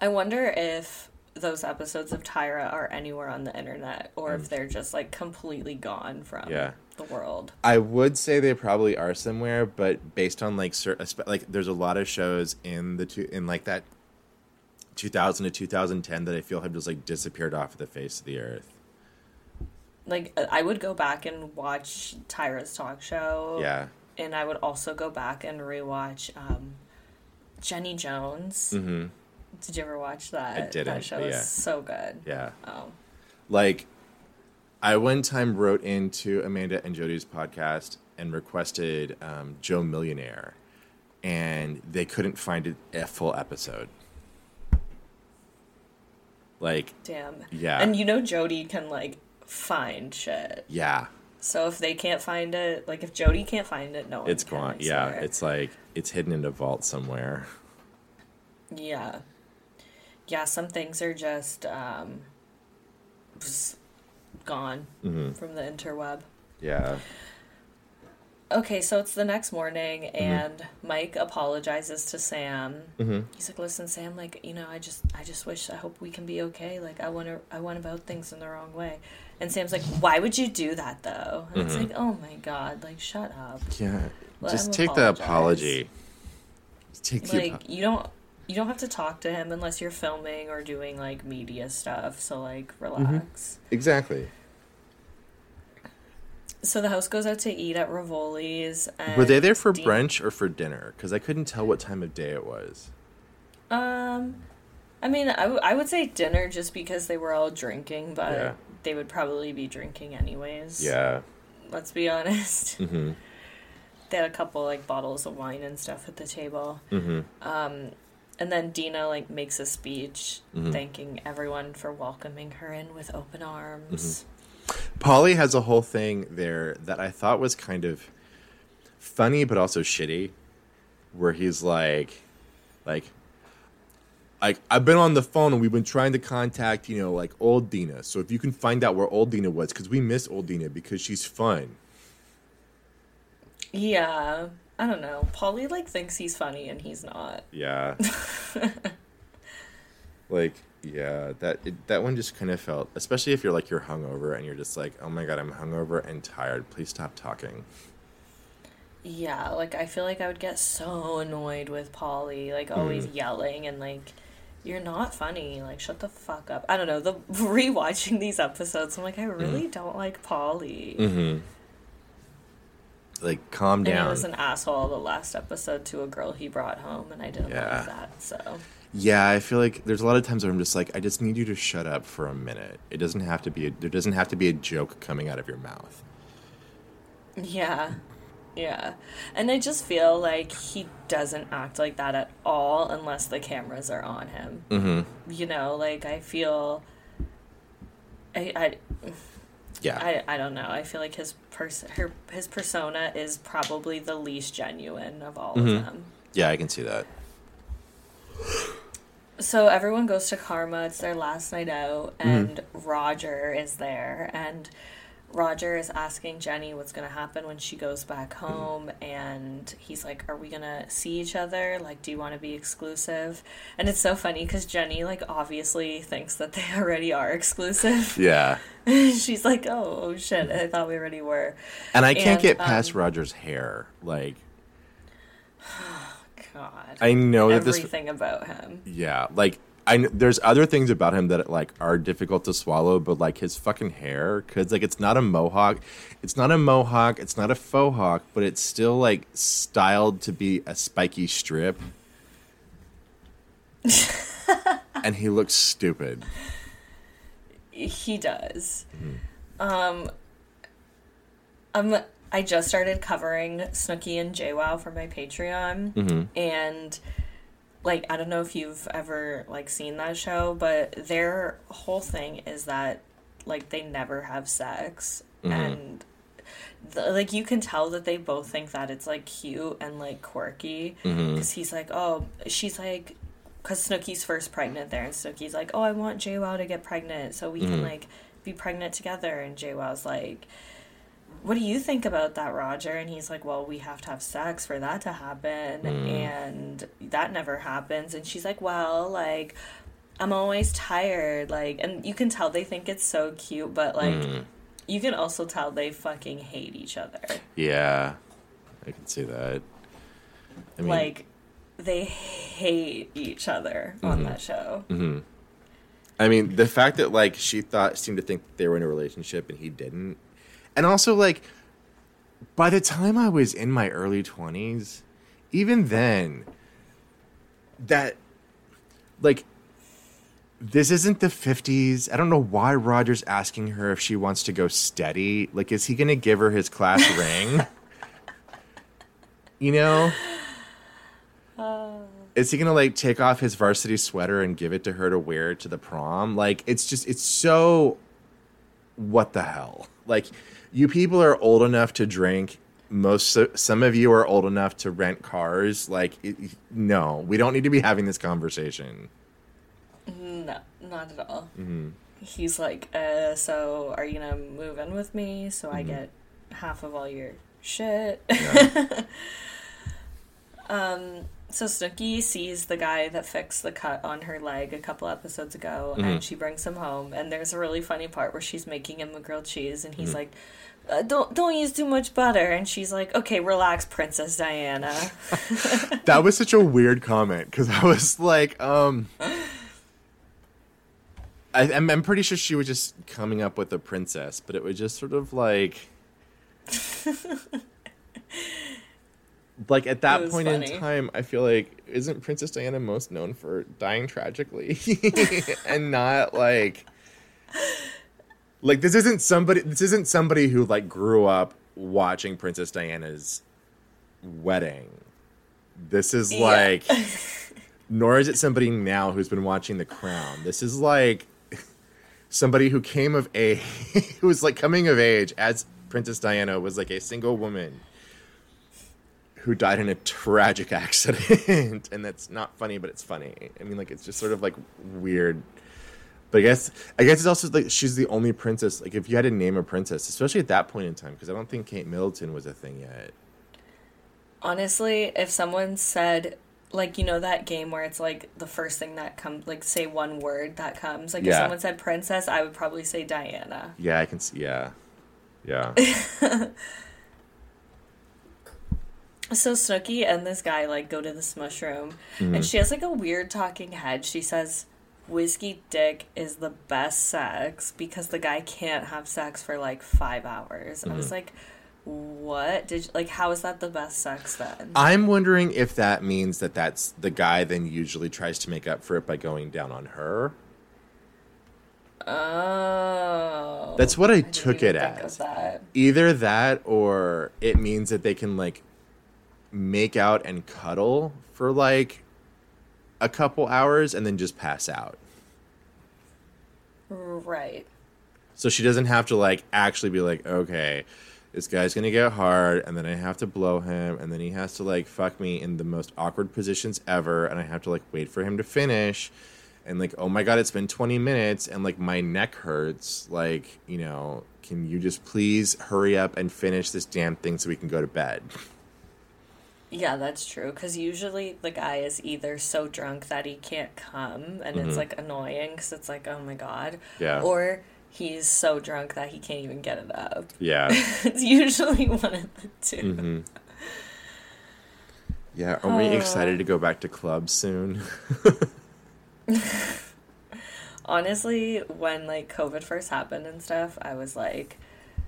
I wonder if those episodes of Tyra are anywhere on the internet or if they're just like completely gone from Mm. Yeah. the world. I would say they probably are somewhere, but based on like certain, like there's a lot of shows in the two in like that 2000 to 2010 that I feel have just like disappeared off the face of the earth. Like, uh, I would go back and watch Tyra's talk show. Yeah. And I would also go back and rewatch um, Jenny Jones. hmm Did you ever watch that? I didn't, That show but is so good. Yeah. Oh. Like, I one time wrote into Amanda and Jody's podcast and requested um, Joe Millionaire, and they couldn't find it, a full episode. Like, Damn. Yeah. And you know Jody can like find shit. yeah, So if they can't find it, like if Jody can't find it, no one it's gone. Yeah, it's like it's hidden in a vault somewhere. Yeah. Yeah, some things are just um gone Mm-hmm. from the interweb. Yeah. Okay, so it's the next morning Mm-hmm. and Mike apologizes to Sam. hmm He's like, "Listen, Sam, like, you know, I just I just wish I hope we can be okay. Like I want to I went about things in the wrong way." And Sam's like, "Why would you do that though?" And it's Mhm. like, "Oh my god, like shut up." Yeah. Let Just take the apology. Just take the apo- like you don't you don't have to talk to him unless you're filming or doing like media stuff so like Mm-hmm. relax exactly. So the house goes out to eat at rivoli's and Were they there for Dean- brunch or for dinner? Because I couldn't tell what time of day it was. um i mean I, w- I would say dinner just because they were all drinking but Yeah. they would probably be drinking anyways Yeah. let's be honest hmm they had a couple like bottles of wine and stuff at the table hmm um and then Deena like makes a speech Mhm. thanking everyone for welcoming her in with open arms. Pauly has a whole thing there that I thought was kind of funny, but also shitty, where he's like, like, like I've been on the phone and we've been trying to contact, you know, like old Deena. So if you can find out where old Deena was, because we miss old Deena because she's fun. Yeah, I don't know. Pauly like thinks he's funny and he's not. Yeah. like, yeah, that it, that one just kind of felt, especially if you're like you're hungover and you're just like, oh my god, I'm hungover and tired. Please stop talking. Yeah, like I feel like I would get so annoyed with Pauly, like always yelling and like you're not funny. Like shut the fuck up. I don't know. The rewatching these episodes, I'm like I really don't like Pauly. Mm-hmm. Like, calm And he was an asshole the last episode to a girl he brought home, and I didn't Yeah. like that. So Yeah, I feel like there's a lot of times where I'm just like, I just need you to shut up for a minute. It doesn't have to be. A, there doesn't have to be a joke coming out of your mouth. Yeah. Yeah. And I just feel like he doesn't act like that at all unless the cameras are on him. Mm-hmm. You know, like I feel I I Yeah. I, I don't know. I feel like his pers- her his persona is probably the least genuine of all Mhm. of them. yeah, I can see that. So everyone goes to Karma. It's their last night out, and Roger is there. And Roger is asking Jenni what's going to happen when she goes back home. And he's like, Are we going to see each other? Like, do you want to be exclusive? And it's so funny because Jenni, like, obviously thinks that they already are exclusive. Yeah. She's like, Oh, oh shit. I thought we already were. And I can't And, get past um, Roger's hair. Like, God. I know that this. Everything about him. Yeah, like I. There's other things about him that like are difficult to swallow, but like his fucking hair, because like it's not a mohawk, it's not a mohawk, it's not a faux hawk, but it's still like styled to be a spiky strip. and he looks stupid. He does. Um, um, I just started covering Snooki and JWoww for my Patreon, Mm-hmm. and like I don't know if you've ever like seen that show, but their whole thing is that like they never have sex. Mm-hmm. And the, like you can tell that they both think that it's like cute and like quirky. Mm-hmm. Because he's like oh she's like because Snooki's first pregnant there and Snooki's like oh I want JWoww to get pregnant so we can mm-hmm. like be pregnant together. And JWoww's like what do you think about that, Roger? And he's like, well, we have to have sex for that to happen. Hmm. And that never happens. And she's like, well, like, I'm always tired. Like, and you can tell they think it's so cute, but like, hmm. you can also tell they fucking hate each other. Yeah, I can see that. I mean, like, they hate each other on mm-hmm. that show. Mm-hmm. I mean, the fact that like she thought seemed to think they were in a relationship and he didn't, and also like by the time I was in my early twenties, even then, that like this isn't the 50s. I don't know why Roger's asking her if she wants to go steady. Like, is he going to give her his class ring? You know? Uh. Is he going to, like, take off his varsity sweater and give it to her to wear to the prom? Like, it's just, it's so. What the hell? Like, you people are old enough to drink. Most, some of you are old enough to rent cars. Like, it, no, we don't need to be having this conversation. No, not at all. He's like, uh, so are you gonna move in with me so I get half of all your shit? um, so Snooki sees the guy that fixed the cut on her leg a couple episodes ago, and she brings him home. And there's a really funny part where she's making him a grilled cheese, and he's like. Uh, don't don't use too much butter, and she's like, "Okay, relax, Princess Diana." that was such a weird comment because I was like, um, I, I'm, I'm pretty sure she was just coming up with a princess, but it was just sort of like, like at that point funny. in time, I feel like isn't Princess Diana most known for dying tragically and not like. Like this isn't somebody. This isn't somebody who like grew up watching Princess Diana's wedding. This is Yeah. like, nor is it somebody now who's been watching The Crown. This is like somebody who came of age, who was like coming of age as Princess Diana was like a single woman who died in a tragic accident, and that's not funny, but it's funny. I mean, like it's just sort of like weird. But I guess I guess it's also like she's the only princess. Like if you had to name a princess, especially at that point in time, because I don't think Kate Middleton was a thing yet. Honestly, if someone said, like, you know, that game where it's like the first thing that comes, like, say one word that comes, like, if someone said princess, I would probably say Diana. Yeah, I can see. Yeah, yeah. So Snooki and this guy, like, go to the mushroom, Mm-hmm. and she has, like, a weird talking head. She says, Whiskey dick is the best sex because the guy can't have sex for, like, five hours. I Mm-hmm. was like, what? Did you, like, how is that the best sex then? I'm wondering if that means that that's the guy then usually tries to make up for it by going down on her. Oh. That's what I, didn't took it as. Either that or it means that they can like make out and cuddle for like a couple hours and then just pass out. Right. So she doesn't have to like actually be like, okay, this guy's gonna get hard, and then I have to blow him, and then he has to like fuck me in the most awkward positions ever, and I have to like wait for him to finish, and like, oh my god, it's been twenty minutes, and like my neck hurts. Like, you know, can you just please hurry up and finish this damn thing so we can go to bed? Yeah, that's true. Because usually the guy is either so drunk that he can't come, and it's mm-hmm. like annoying because it's like, oh my god. Yeah. Or he's so drunk that he can't even get it up. Yeah, it's usually one of the 2 mm-hmm. yeah. Are we oh. excited to go back to clubs soon? Honestly, when like COVID first happened and stuff, I was like,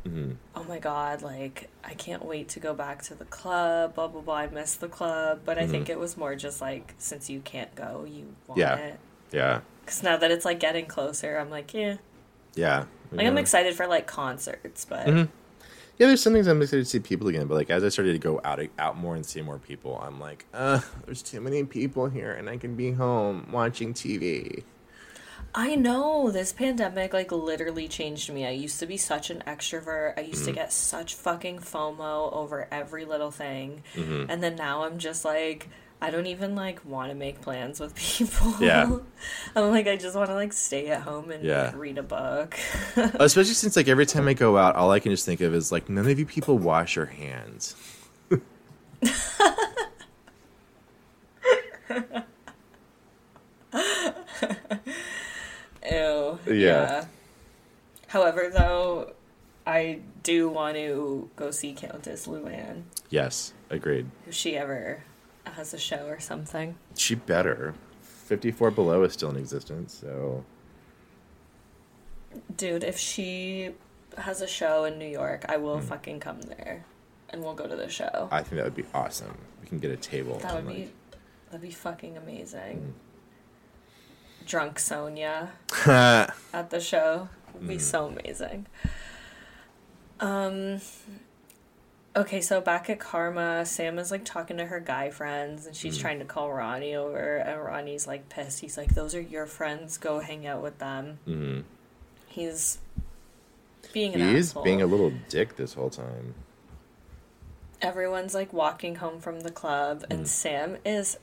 oh my god, like I can't wait to go back to the club. Blah blah blah. I miss the club, but I think it was more just like since you can't go, you want Yeah. it. yeah, Because now that it's like getting closer, I'm like, yeah. yeah. Like I'm excited for like concerts, but Yeah, there's some things I'm excited to see people again, but like as I started to go out out more and see more people, I'm like, uh, there's too many people here, and I can be home watching TV. I know this pandemic like literally changed me. I used to be such an extrovert. I used Mm-hmm. to get such fucking FOMO over every little thing. Mm-hmm. And then now I'm just like I don't even like want to make plans with people. Yeah. I'm like I just want to like stay at home and Yeah. like, read a book. Especially since like every time I go out, all I can just think of is like none of you people wash your hands. Ew. Yeah. However, though, I do want to go see Countess Luann Yes, agreed. if she ever has a show or something. She better. 54 below is still in existence, so Dude, if she has a show in New York, I will hmm. fucking come there, and we'll go to the show. I think that would be awesome. We can get a table. that would and, be that'd be fucking amazing. Hmm. Drunk Sonja at the show would Hmm. be so amazing. Um. Okay, so back at Karma, Sam is like talking to her guy friends, and she's trying to call Ronnie over, and Ronnie's like pissed. He's like, "Those are your friends. Go hang out with them." Mhm. He's being an He is asshole. being a little dick this whole time. everyone's like walking home from the club Mm-hmm. and Sam is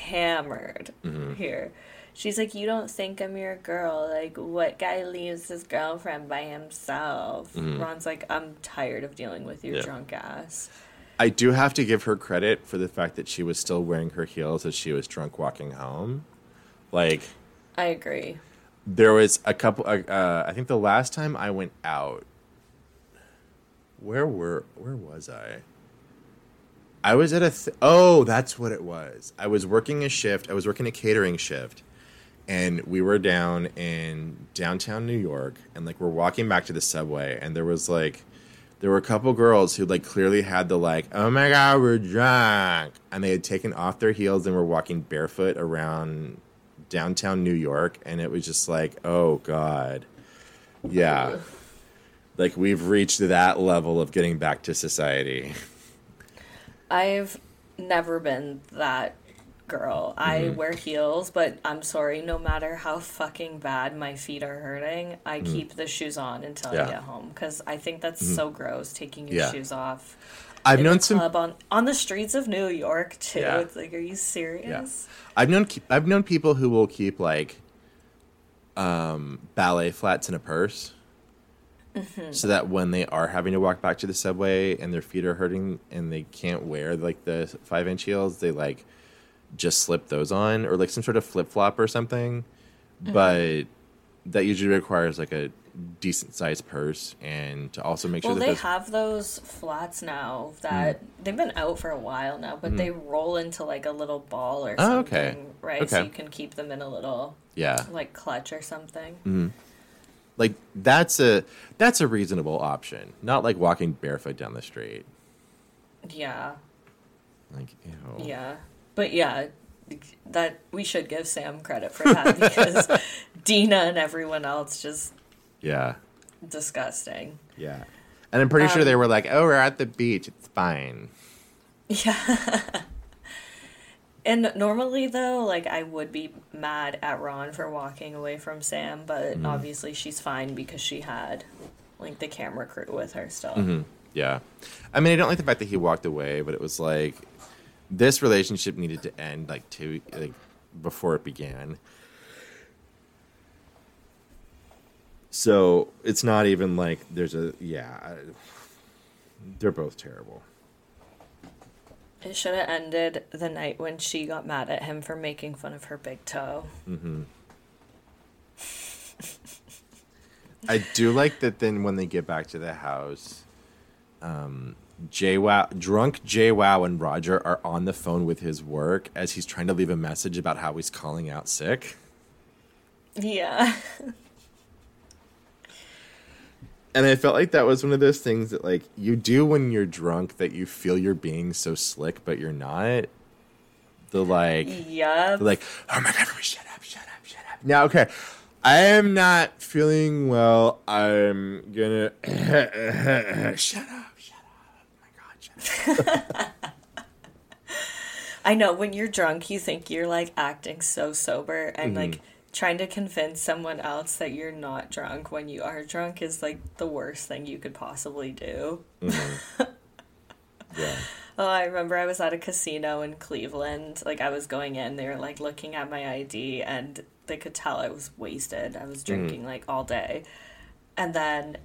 hammered here. She's like, You don't think I'm your girl. Like, what guy leaves his girlfriend by himself? Ron's like, I'm tired of dealing with your Mm-hmm. Yeah. drunk ass. I do have to give her credit for the fact that she was still wearing her heels as she was drunk walking home. Like, I agree. there was a couple. Uh, uh, I think the last time I went out, where were where was I? I was at a. Th- oh, that's what it was. I was working a shift. I was working a catering shift, and we were down in downtown New York, and like we're walking back to the subway, and there was like. There were a couple girls who like clearly had the like, oh my god, we're drunk, and they had taken off their heels and were walking barefoot around downtown New York, and it was just like, oh god, yeah, like we've reached that level of getting back to society. I've never been that girl. I Mm-hmm. wear heels, but I'm sorry, no matter how fucking bad my feet are hurting, I keep the shoes on until. Yeah. Mm-hmm. I get home because I think that's so gross taking your Yeah. shoes off. I've known some. on on the streets of New York too. Yeah. It's like, are you serious? I've known. I've known people who will keep like um, ballet flats in a purse, so that when they are having to walk back to the subway and their feet are hurting and they can't wear like the five inch heels, they like just slip those on or like some sort of flip flop or something. But that usually requires like a decent sized purse and to also make sure Well, that they those, have those flats now that Mm. they've been out for a while now, but they roll into like a little ball or Oh, something, okay. right? So you can keep them in a little yeah like clutch or something. Mm. like that's a that's a reasonable option not like walking barefoot down the street Yeah, like ew. yeah, but yeah, that we should give Sam credit for that because Deena and everyone else just yeah disgusting. yeah and i'm pretty sure Um, they were like oh we're at the beach it's fine Yeah. And normally though, like I would be mad at Ron for walking away from Sam, but Mm-hmm. obviously she's fine because she had like the camera crew with her still. Mm-hmm. yeah i mean i don't like the fact that he walked away but it was like this relationship needed to end like two like before it began so it's not even like there's a yeah I- they're both terrible It should have ended the night when she got mad at him for making fun of her big toe. I do like that. Then when they get back to the house, um, JWoww, drunk JWoww, and Roger are on the phone with his work as he's trying to leave a message about how he's calling out sick. Yeah. And I felt like that was one of those things that like you do when you're drunk that you feel you're being so slick, but you're not. The like, Yep. the like, oh my god, shut up, shut up, shut up. Now, okay, I am not feeling well. I'm gonna shut up. I know when you're drunk, you think you're like acting so sober and mm-hmm. like trying to convince someone else that you're not drunk when you are drunk is like the worst thing you could possibly do. Mm-hmm. Yeah. Oh, I remember I was at a casino in Cleveland. Like I was going in, they were like looking at my ID and they could tell I was wasted. I was mm-hmm. drinking like all day. And then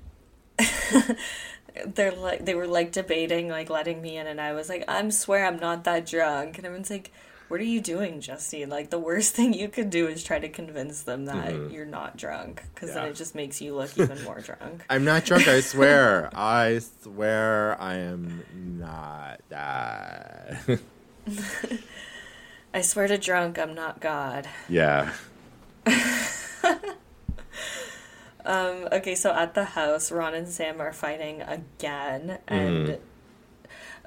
they're like they were like debating like letting me in and I was like, I'm swear I'm not that drunk. And everyone's like, What are you doing, Justine? Like the worst thing you could do is try to convince them that mm-hmm. you're not drunk because then it just makes you look even more drunk. I'm not drunk, I swear. I swear I am not that. I swear to drunk, I'm not God. yeah. Um, okay, so at the house, Ron and Sam are fighting again, and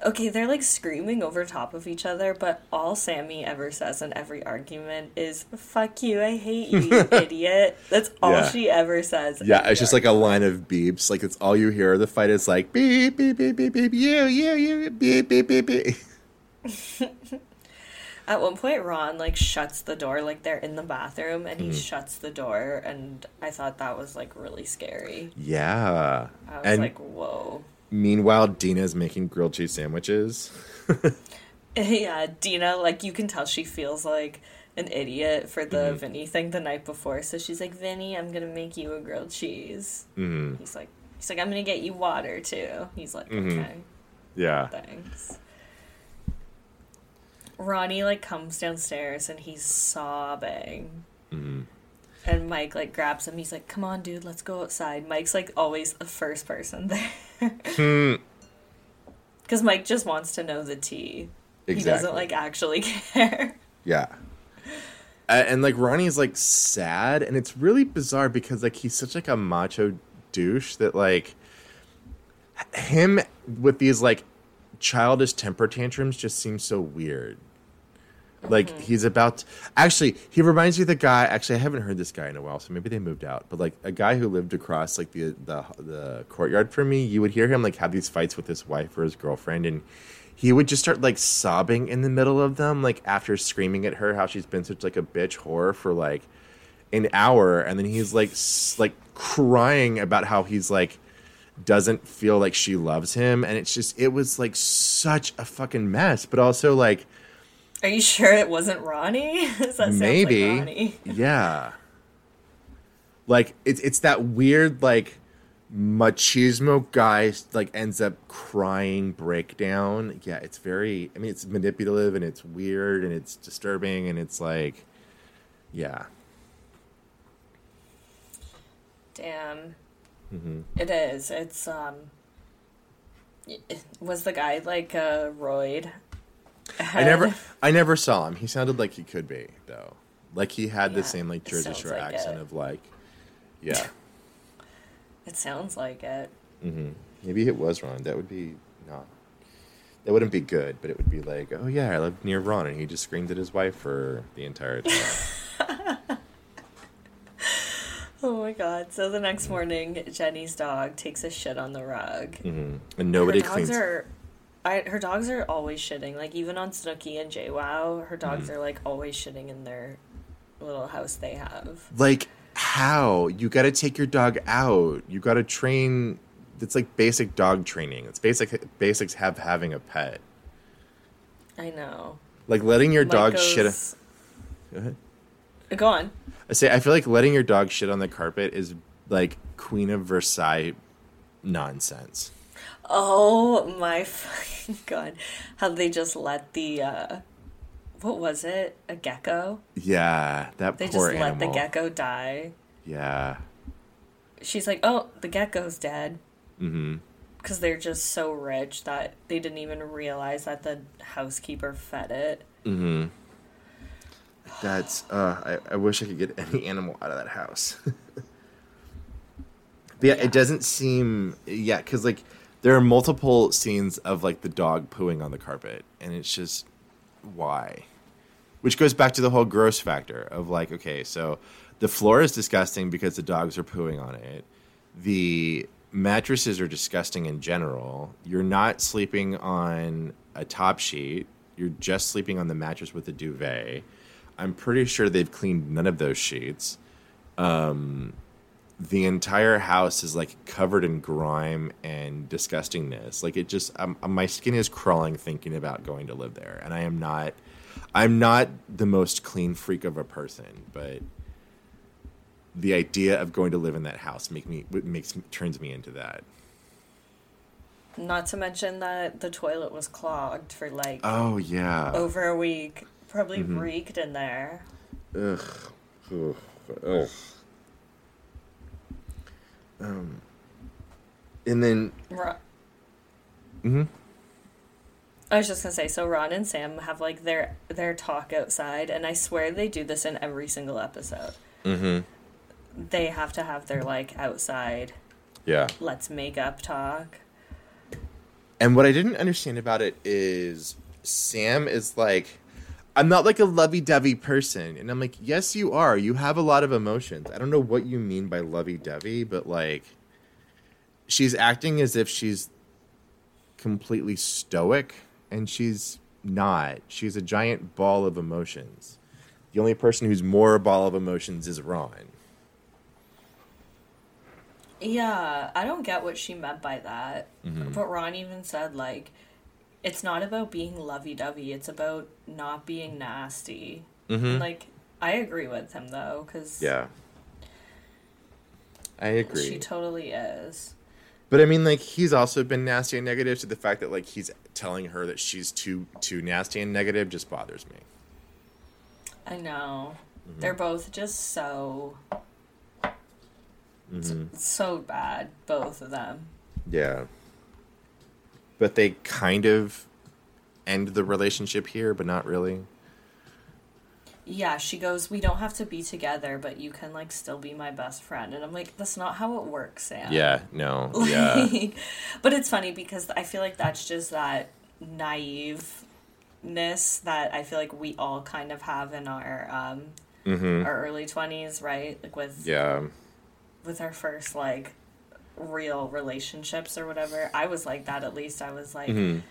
okay, they're like screaming over top of each other, but all Sammy ever says in every argument is "fuck you, I hate you, you idiot." That's all Yeah. she ever says. Yeah, it's just like a line of beeps. Like it's all you hear. The fight is like beep beep beep beep beep. You you you beep beep beep beep. At one point, Ron like shuts the door, like they're in the bathroom, and he Mm-hmm. shuts the door, and I thought that was like really scary. Yeah. I was And like, whoa. meanwhile, Deena's making grilled cheese sandwiches. Yeah, Deena, like you can tell she feels like an idiot for the Mm-hmm. Vinny thing the night before. So she's like, Vinny, I'm gonna make you a grilled cheese. hmm He's like, he's like, I'm gonna get you water too. He's like, Mhm. okay, Yeah. thanks. Ronnie like comes downstairs and he's sobbing. hmm And Mike like grabs him. He's like, "Come on, dude, let's go outside." Mike's like always the first person there Hmm. because Mike just wants to know the tea. He doesn't like actually care. Yeah. Uh, and like Ronnie's like sad, and it's really bizarre because like he's such like a macho douche that like him with these like childish temper tantrums just seems so weird. Like mm-hmm. he's about actually he reminds me of the guy actually I haven't heard this guy in a while so maybe they moved out but like a guy who lived across like the the the courtyard from me you would hear him like have these fights with his wife or his girlfriend and he would just start like sobbing in the middle of them like after screaming at her how she's been such like a bitch whore for like an hour and then he's like s- like crying about how he's like doesn't feel like she loves him and it's just it was like such a fucking mess but also like Are you sure it wasn't Ronnie? 'Cause that sounds maybe like Ronnie. yeah like it's it's that weird like machismo guy like ends up crying breakdown yeah it's very i mean it's manipulative and it's weird and it's disturbing and it's like yeah Damn. hmm It is. It's um. Was the guy like uh, Royd? i never i never saw him he sounded like he could be though like he had Yeah, the same like jersey shore like accent it. of like yeah It sounds like it. hmm Maybe it was Ron. That would be not. That wouldn't be good, but it would be like, oh yeah, I lived near Ron, and he just screamed at his wife for the entire time. Oh my god! So the next morning, Jenni's dog takes a shit on the rug. hmm And nobody cleans. are. I, her dogs are always shitting. Like even on Snooki and JWoww, her dogs Mm-hmm. are like always shitting in their little house they have. Like how you got to take your dog out. You got to train. It's like basic dog training. It's basic basics have having a pet. I know. Like letting your dog shit. goes- Go ahead. Go on. I say I feel like letting your dog shit on the carpet is like Queen of Versailles nonsense. Oh my fucking god! How they just let the uh, what was it? A gecko? Yeah, that They poor just let the gecko die. Yeah. She's like, "Oh, the gecko's dead." Mm-hmm. Because they're just so rich that they didn't even realize that the housekeeper fed it. Mm-hmm. That's uh I, I wish I could get any animal out of that house. but yeah, Yeah. it doesn't seem yeah, because like there are multiple scenes of like the dog pooing on the carpet, and it's just why? Which goes back to the whole gross factor of like, okay, so the floor is disgusting because the dogs are pooing on it. The mattresses are disgusting in general. You're not sleeping on a top sheet. You're just sleeping on the mattress with a duvet. I'm pretty sure they've cleaned none of those sheets. Um, the entire house is like covered in grime and disgustingness. Like it just, um, my skin is crawling thinking about going to live there, and I am not. I'm not the most clean freak of a person, but the idea of going to live in that house make me makes me turns me into that. Not to mention that the toilet was clogged for like Oh yeah. over a week. Probably reeked in there. Ugh. Ugh. Ugh. Um. And then. Ro- Mhm. I was just gonna say, so Ron and Sam have like their their talk outside, and I swear they do this in every single episode. Mm-hmm. They have to have their like outside, Yeah. let's make up talk. And what I didn't understand about it is Sam is like, I'm not like a lovey dovey person. And I'm like, yes, you are. You have a lot of emotions. I don't know what you mean by lovey dovey, but like, she's acting as if she's completely stoic, and she's not. She's a giant ball of emotions. The only person who's more a ball of emotions is Ron. Yeah, I don't get what she meant by that. Mm-hmm. But Ron even said like, it's not about being lovey dovey. It's about not being nasty. Mhm. Like, I agree with him though, because Yeah. I agree. she totally is. But I mean, like he's also been nasty and negative. So the fact that like he's telling her that she's too too nasty and negative just bothers me. I know. Mm-hmm. They're both just so Mm-hmm. so bad, both of them. Yeah. But they kind of end the relationship here, but not really. Yeah, she goes, "We don't have to be together, but you can like still be my best friend." And I'm like, "That's not how it works, Sam." Yeah. No. Yeah. But it's funny because I feel like that's just that naiveness that I feel like we all kind of have in our um mm-hmm. our early 20s, right? Like with Yeah. with our first like real relationships or whatever. I was like that at least. I was like Mhm.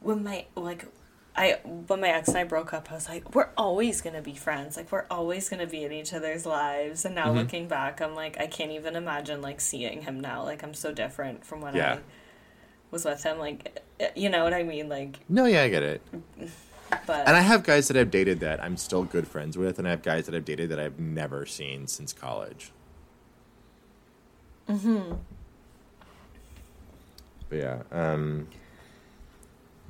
when my like I when my ex and I broke up, I was like, we're always gonna be friends. Like we're always gonna be in each other's lives. And now Mhm. looking back, I'm like, I can't even imagine like seeing him now. Like I'm so different from when Yeah. I was with him. Like you know what I mean? Like No. Yeah, I get it. but And I have guys that I've dated that I'm still good friends with, and I have guys that I've dated that I've never seen since college. Mm-hmm. But yeah, um,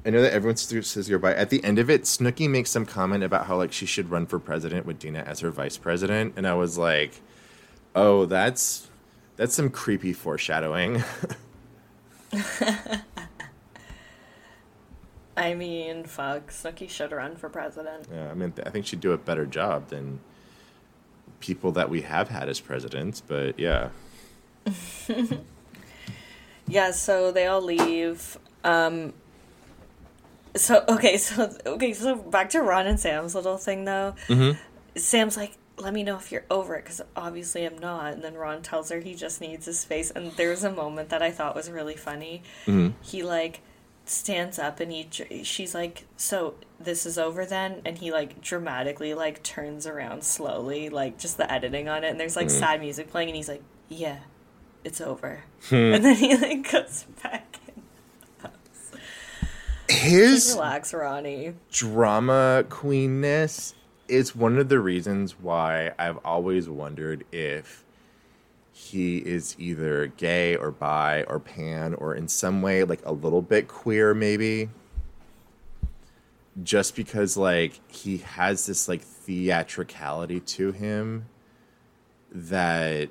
I know that everyone says goodbye. At the end of it, Snooki makes some comment about how like she should run for president with Deena as her vice president, and I was like, "Oh, that's that's some creepy foreshadowing." I mean, fuck, Snooki should run for president. yeah, I mean, I think she'd do a better job than people that we have had as presidents. But yeah. Yeah, so they all leave. Um so okay, so okay, so back to Ron and Sam's little thing though. Mm-hmm. Sam's like, "Let me know if you're over it cuz obviously I'm not." And then Ron tells her he just needs his space and there's a moment that I thought was really funny. Mm-hmm. He like stands up and he she's like, "So this is over then?" And he like dramatically like turns around slowly, like just the editing on it and there's like sad music playing and he's like, "Yeah, it's over." Hmm. and then he like goes back in. His Relax, Ronnie. drama queenness is one of the reasons why I've always wondered if he is either gay or bi or pan or in some way like a little bit queer maybe just because like he has this like theatricality to him that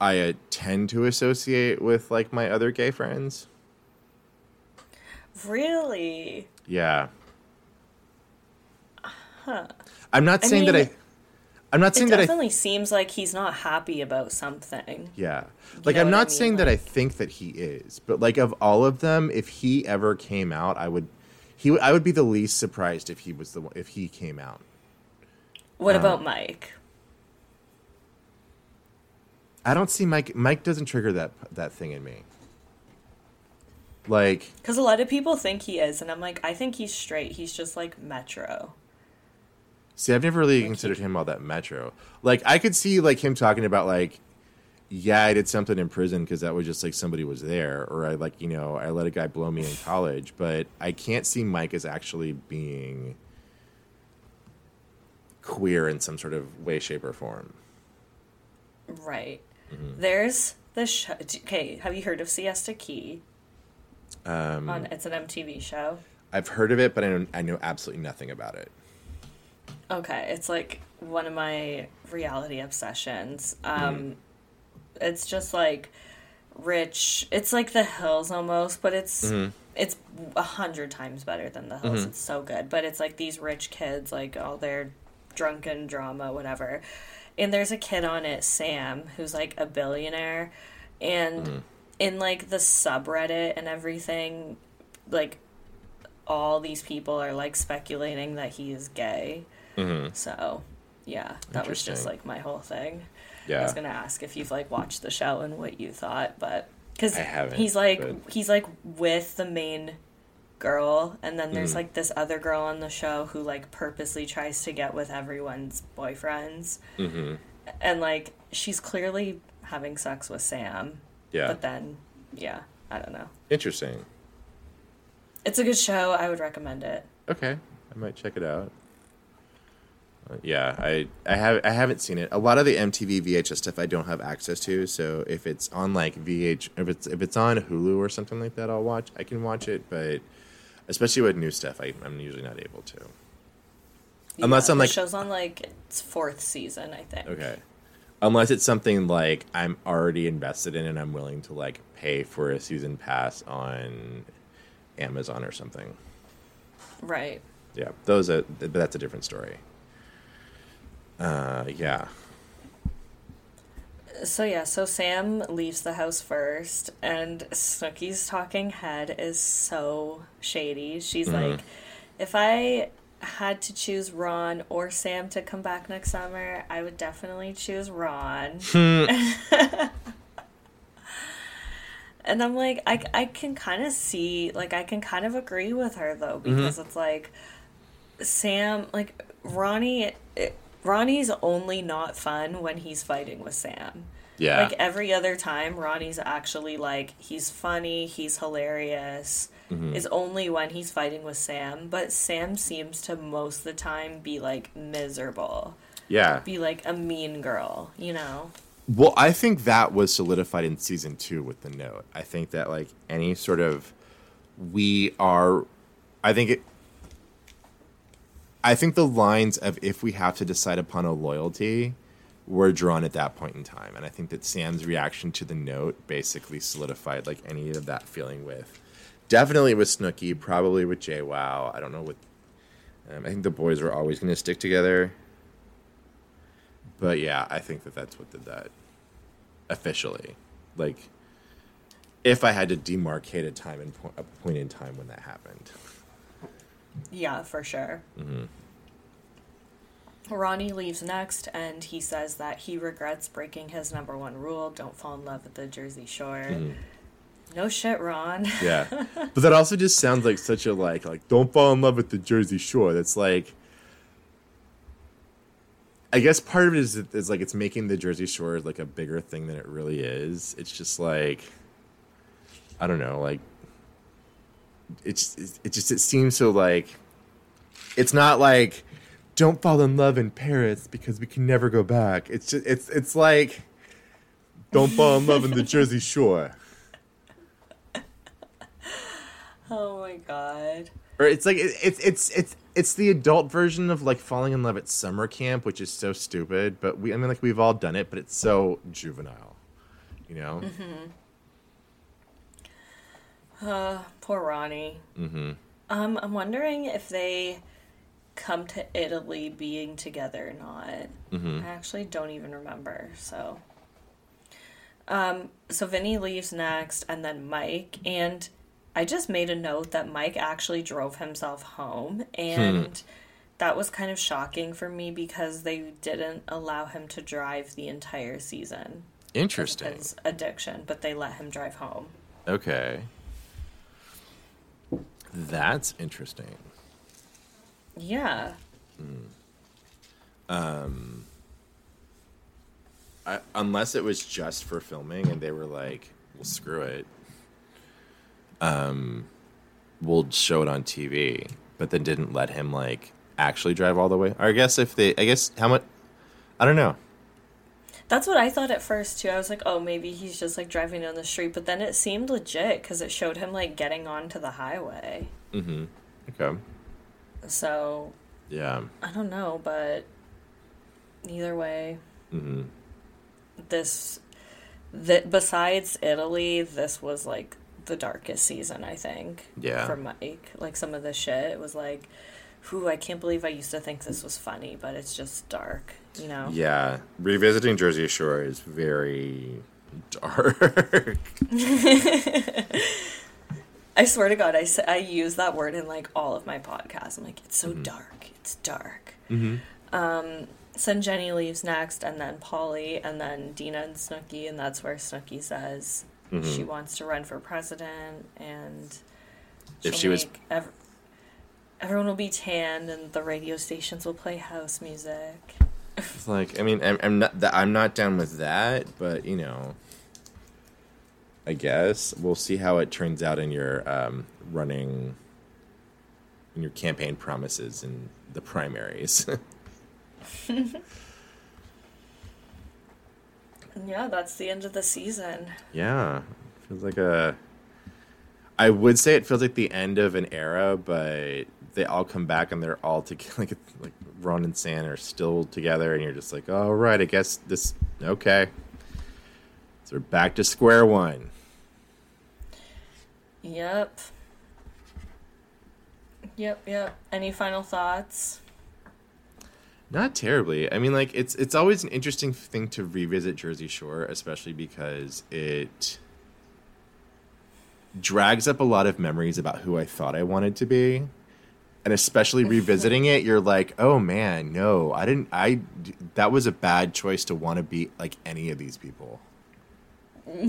I uh, tend to associate with like my other gay friends. Really? Yeah. Huh. I'm not I saying that I. I'm not saying that I. definitely seems like he's not happy about something. Yeah. Like know I'm what I not mean? saying that I think that he is, but like of all of them, if he ever came out, I would. He. I would be the least surprised if he was the one. If he came out. What Uh, about Mike? I don't see Mike. Mike doesn't trigger that that thing in me. Like, Because a lot of people think he is, and I'm like, I think he's straight. He's just like Metro. see, I've never really considered him all that metro. Like, I could see like him talking about like, yeah, I did something in prison because that was just like somebody was there, or I like you know I let a guy blow me in college. But I can't see Mike as actually being queer in some sort of way, shape, or form. Right. Mm-hmm. There's the show. Okay, have you heard of Siesta Key? Um, On it's an MTV show. I've heard of it, but I know, I know absolutely nothing about it. Okay, it's like one of my reality obsessions. Um, It's just like rich. It's like The Hills almost, but it's it's a hundred times better than The Hills. It's so good, but it's like these rich kids, like all their drunken drama, whatever. And there's a kid on it, Sam, who's like a billionaire, and in like the subreddit and everything, like all these people are like speculating that he is gay. So, yeah, that was just like my whole thing. Yeah, I was gonna ask if you've like watched the show and what you thought, but because he's like but- he's like with the main girl, and then Mm. there's like this other girl on the show who like purposely tries to get with everyone's boyfriends, Mm-hmm. and like she's clearly having sex with Sam, Yeah. but then yeah, I don't know. Interesting. It's a good show. I would recommend it. Okay, I might check it out. Uh, yeah, I I have I haven't seen it. A lot of the MTV VHS stuff I don't have access to. So if it's on like VH, if it's if it's on Hulu or something like that, I'll watch. I can watch it, but especially with new stuff, I, I'm usually not able to. Unless I'm like- show's on like its fourth season, I think. Okay. Unless it's something like I'm already invested in and I'm willing to like pay for a season pass on Amazon or something. Right. Yeah, those are but that's a different story. Uh, yeah. So yeah, so Sam leaves the house first, and Snooki's talking head is so shady. She's mm-hmm. like, if I had to choose Ron or Sam to come back next summer, I would definitely choose Ron. Hmm. and I'm like, I, I can kind of see, like, I can kind of agree with her though, mm-hmm. because it's like, Sam, like, Ronnie, it, Ronnie's only not fun when he's fighting with Sam. Yeah. Like every other time, Ronnie's actually like he's funny, he's hilarious. Mm-hmm. Is only when he's fighting with Sam, but Sam seems to most of the time be like miserable, yeah. be like a mean girl, you know? Well, I think that was solidified in season two with the note. I think that like any sort of we are, I think it. I think the lines of if we have to decide upon a loyalty were drawn at that point in time, and I think that Sam's reaction to the note basically solidified like any of that feeling with, definitely with Snooki, probably with JWoww. I don't know with. Um, I think the boys were always going to stick together. But yeah, I think that that's what did that officially. Like, if I had to demarcate a time and po- a point in time when that happened. Yeah, for sure. Mm-hmm. Ronnie leaves next, and he says that he regrets breaking his number one rule: don't fall in love with the Jersey Shore. No shit, Ron. Mm-hmm. Yeah, but that also just sounds like such a like like don't fall in love with the Jersey Shore. That's like. I guess part of it is, is like it's making the Jersey Shore like a bigger thing than it really is. It's just like, I don't know, like it's it just it seems so like it's not like don't fall in love in Paris because we can never go back. It's just it's it's like don't fall in love in the Jersey Shore. oh my god. Or it's like it, it's it's it's it's the adult version of like falling in love at summer camp, which is so stupid. But we, I mean, like we've all done it, but it's so juvenile, you know. Mm-hmm. Uh, poor Ronnie. Mm-hmm. Um, I'm wondering if they come to Italy being together or not. Mm-hmm. I actually don't even remember. So, um, so Vinny leaves next, and then Mike. And I just made a note that Mike actually drove himself home, and that was kind of shocking for me because they didn't allow him to drive the entire season. Interesting. his addiction, but they let him drive home. Okay. That's interesting. Yeah. I, unless it was just for filming and they were like, well, screw it. Um, we'll show it on TV, but then didn't let him like actually drive all the way. Or I guess if they, I guess how much, I don't know. That's what I thought at first too. I was like, oh, maybe he's just like driving down the street, but then it seemed legit because it showed him like getting onto the highway. Mm-hmm. Okay. So Yeah. I don't know, but either way, Mm-hmm. this that besides Italy, this was like the darkest season. I think. Yeah. For Mike, like some of the shit, it was like, whew, I can't believe I used to think this was funny, but it's just dark. You know. Yeah. Revisiting Jersey Shore is very dark. I swear to God, I, I use that word in like all of my podcasts. I'm like, it's so mm-hmm. dark. It's dark. Mm-hmm. Um, so then Jenni leaves next, and then Pauly, and then Deena and Snooki, and that's where Snooki says mm-hmm. she wants to run for president, and If she'll was- ev- everyone will be tanned, and the radio stations will play house music. It's like I mean I'm, I'm not I'm not down with that, but you know, I guess we'll see how it turns out in your um, running, in your campaign promises in the primaries. Yeah, that's the end of the season. yeah, feels like a. I would say it feels like the end of an era, but they all come back and they're all together. Like like Ron and Sam are still together, and you're just like, oh right, I guess this okay. So we're back to square one. Yep. Yep, yep. Any final thoughts? Not terribly. I mean, like it's it's always an interesting thing to revisit Jersey Shore, especially because it drags up a lot of memories about who I thought I wanted to be, and especially revisiting it, you're like, oh man, no, I didn't. I that was a bad choice to want to be like any of these people.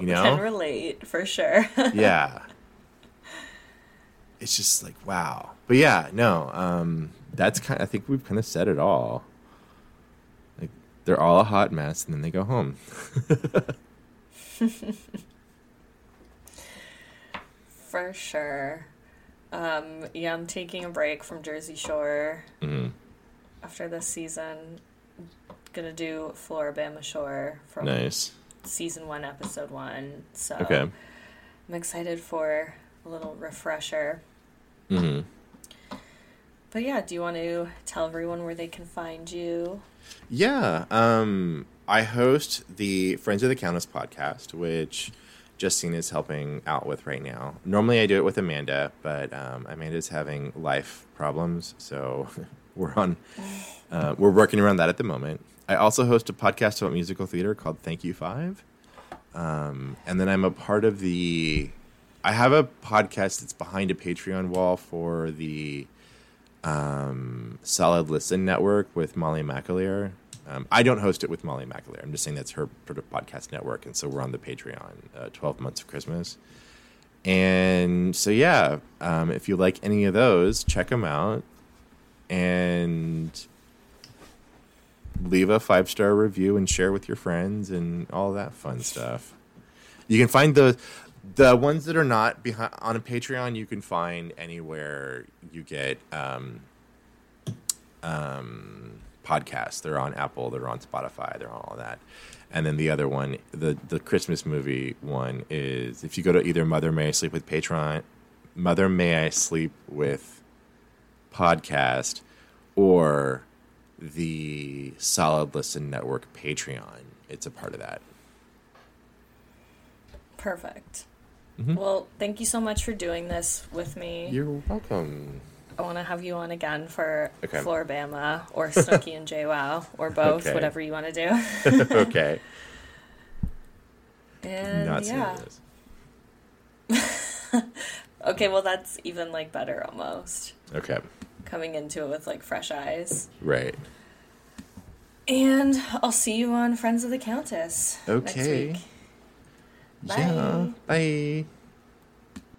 You Can know? relate for sure. yeah. It's just like wow. But yeah, no. Um that's kind I think we've kind of said it all. Like they're all a hot mess and then they go home. For sure. Um, yeah, I'm taking a break from Jersey Shore Mhm. after this season. Gonna do Floribama Shore from Nice. season one, episode one. So Okay. I'm excited for a little refresher. Mhm. But yeah, do you want to tell everyone where they can find you? Yeah. Um I host the Friends of the Countess podcast, which Justine is helping out with right now. Normally I do it with Amanda, but um, Amanda's having life problems, so we're on uh, we're working around that at the moment. I also host a podcast about musical theater called Thank You Five. Um, and then I'm a part of the I have a podcast that's behind a Patreon wall for the um, Solid Listen Network with Molly McAleer. Um, I don't host it with Molly McAleer. I'm just saying that's her sort of podcast network, and so we're on the Patreon. Uh, Twelve months of Christmas, and so yeah, um, if you like any of those, check them out, and leave a five star review and share with your friends and all that fun stuff. You can find the the ones that are not behind on a Patreon. You can find anywhere you get um, um, podcasts. They're on Apple. They're on Spotify. They're on all that. And then the other one, the the Christmas movie one, is if you go to either Mother May I Sleep with Patreon, Mother May I Sleep with podcast, or the Solid Listen Network Patreon. It's a part of that. Perfect. Mm-hmm. Well, thank you so much for doing this with me. You're welcome. I want to have you on again for Okay. Floribama or Snooki and JWoww or both, Okay. whatever you want to do. okay. And Not yeah. Okay, well that's even like better almost. Okay. Coming into it with like fresh eyes. Right. And I'll see you on Friends of the Countess. Okay. Next week. Yeah. Bye.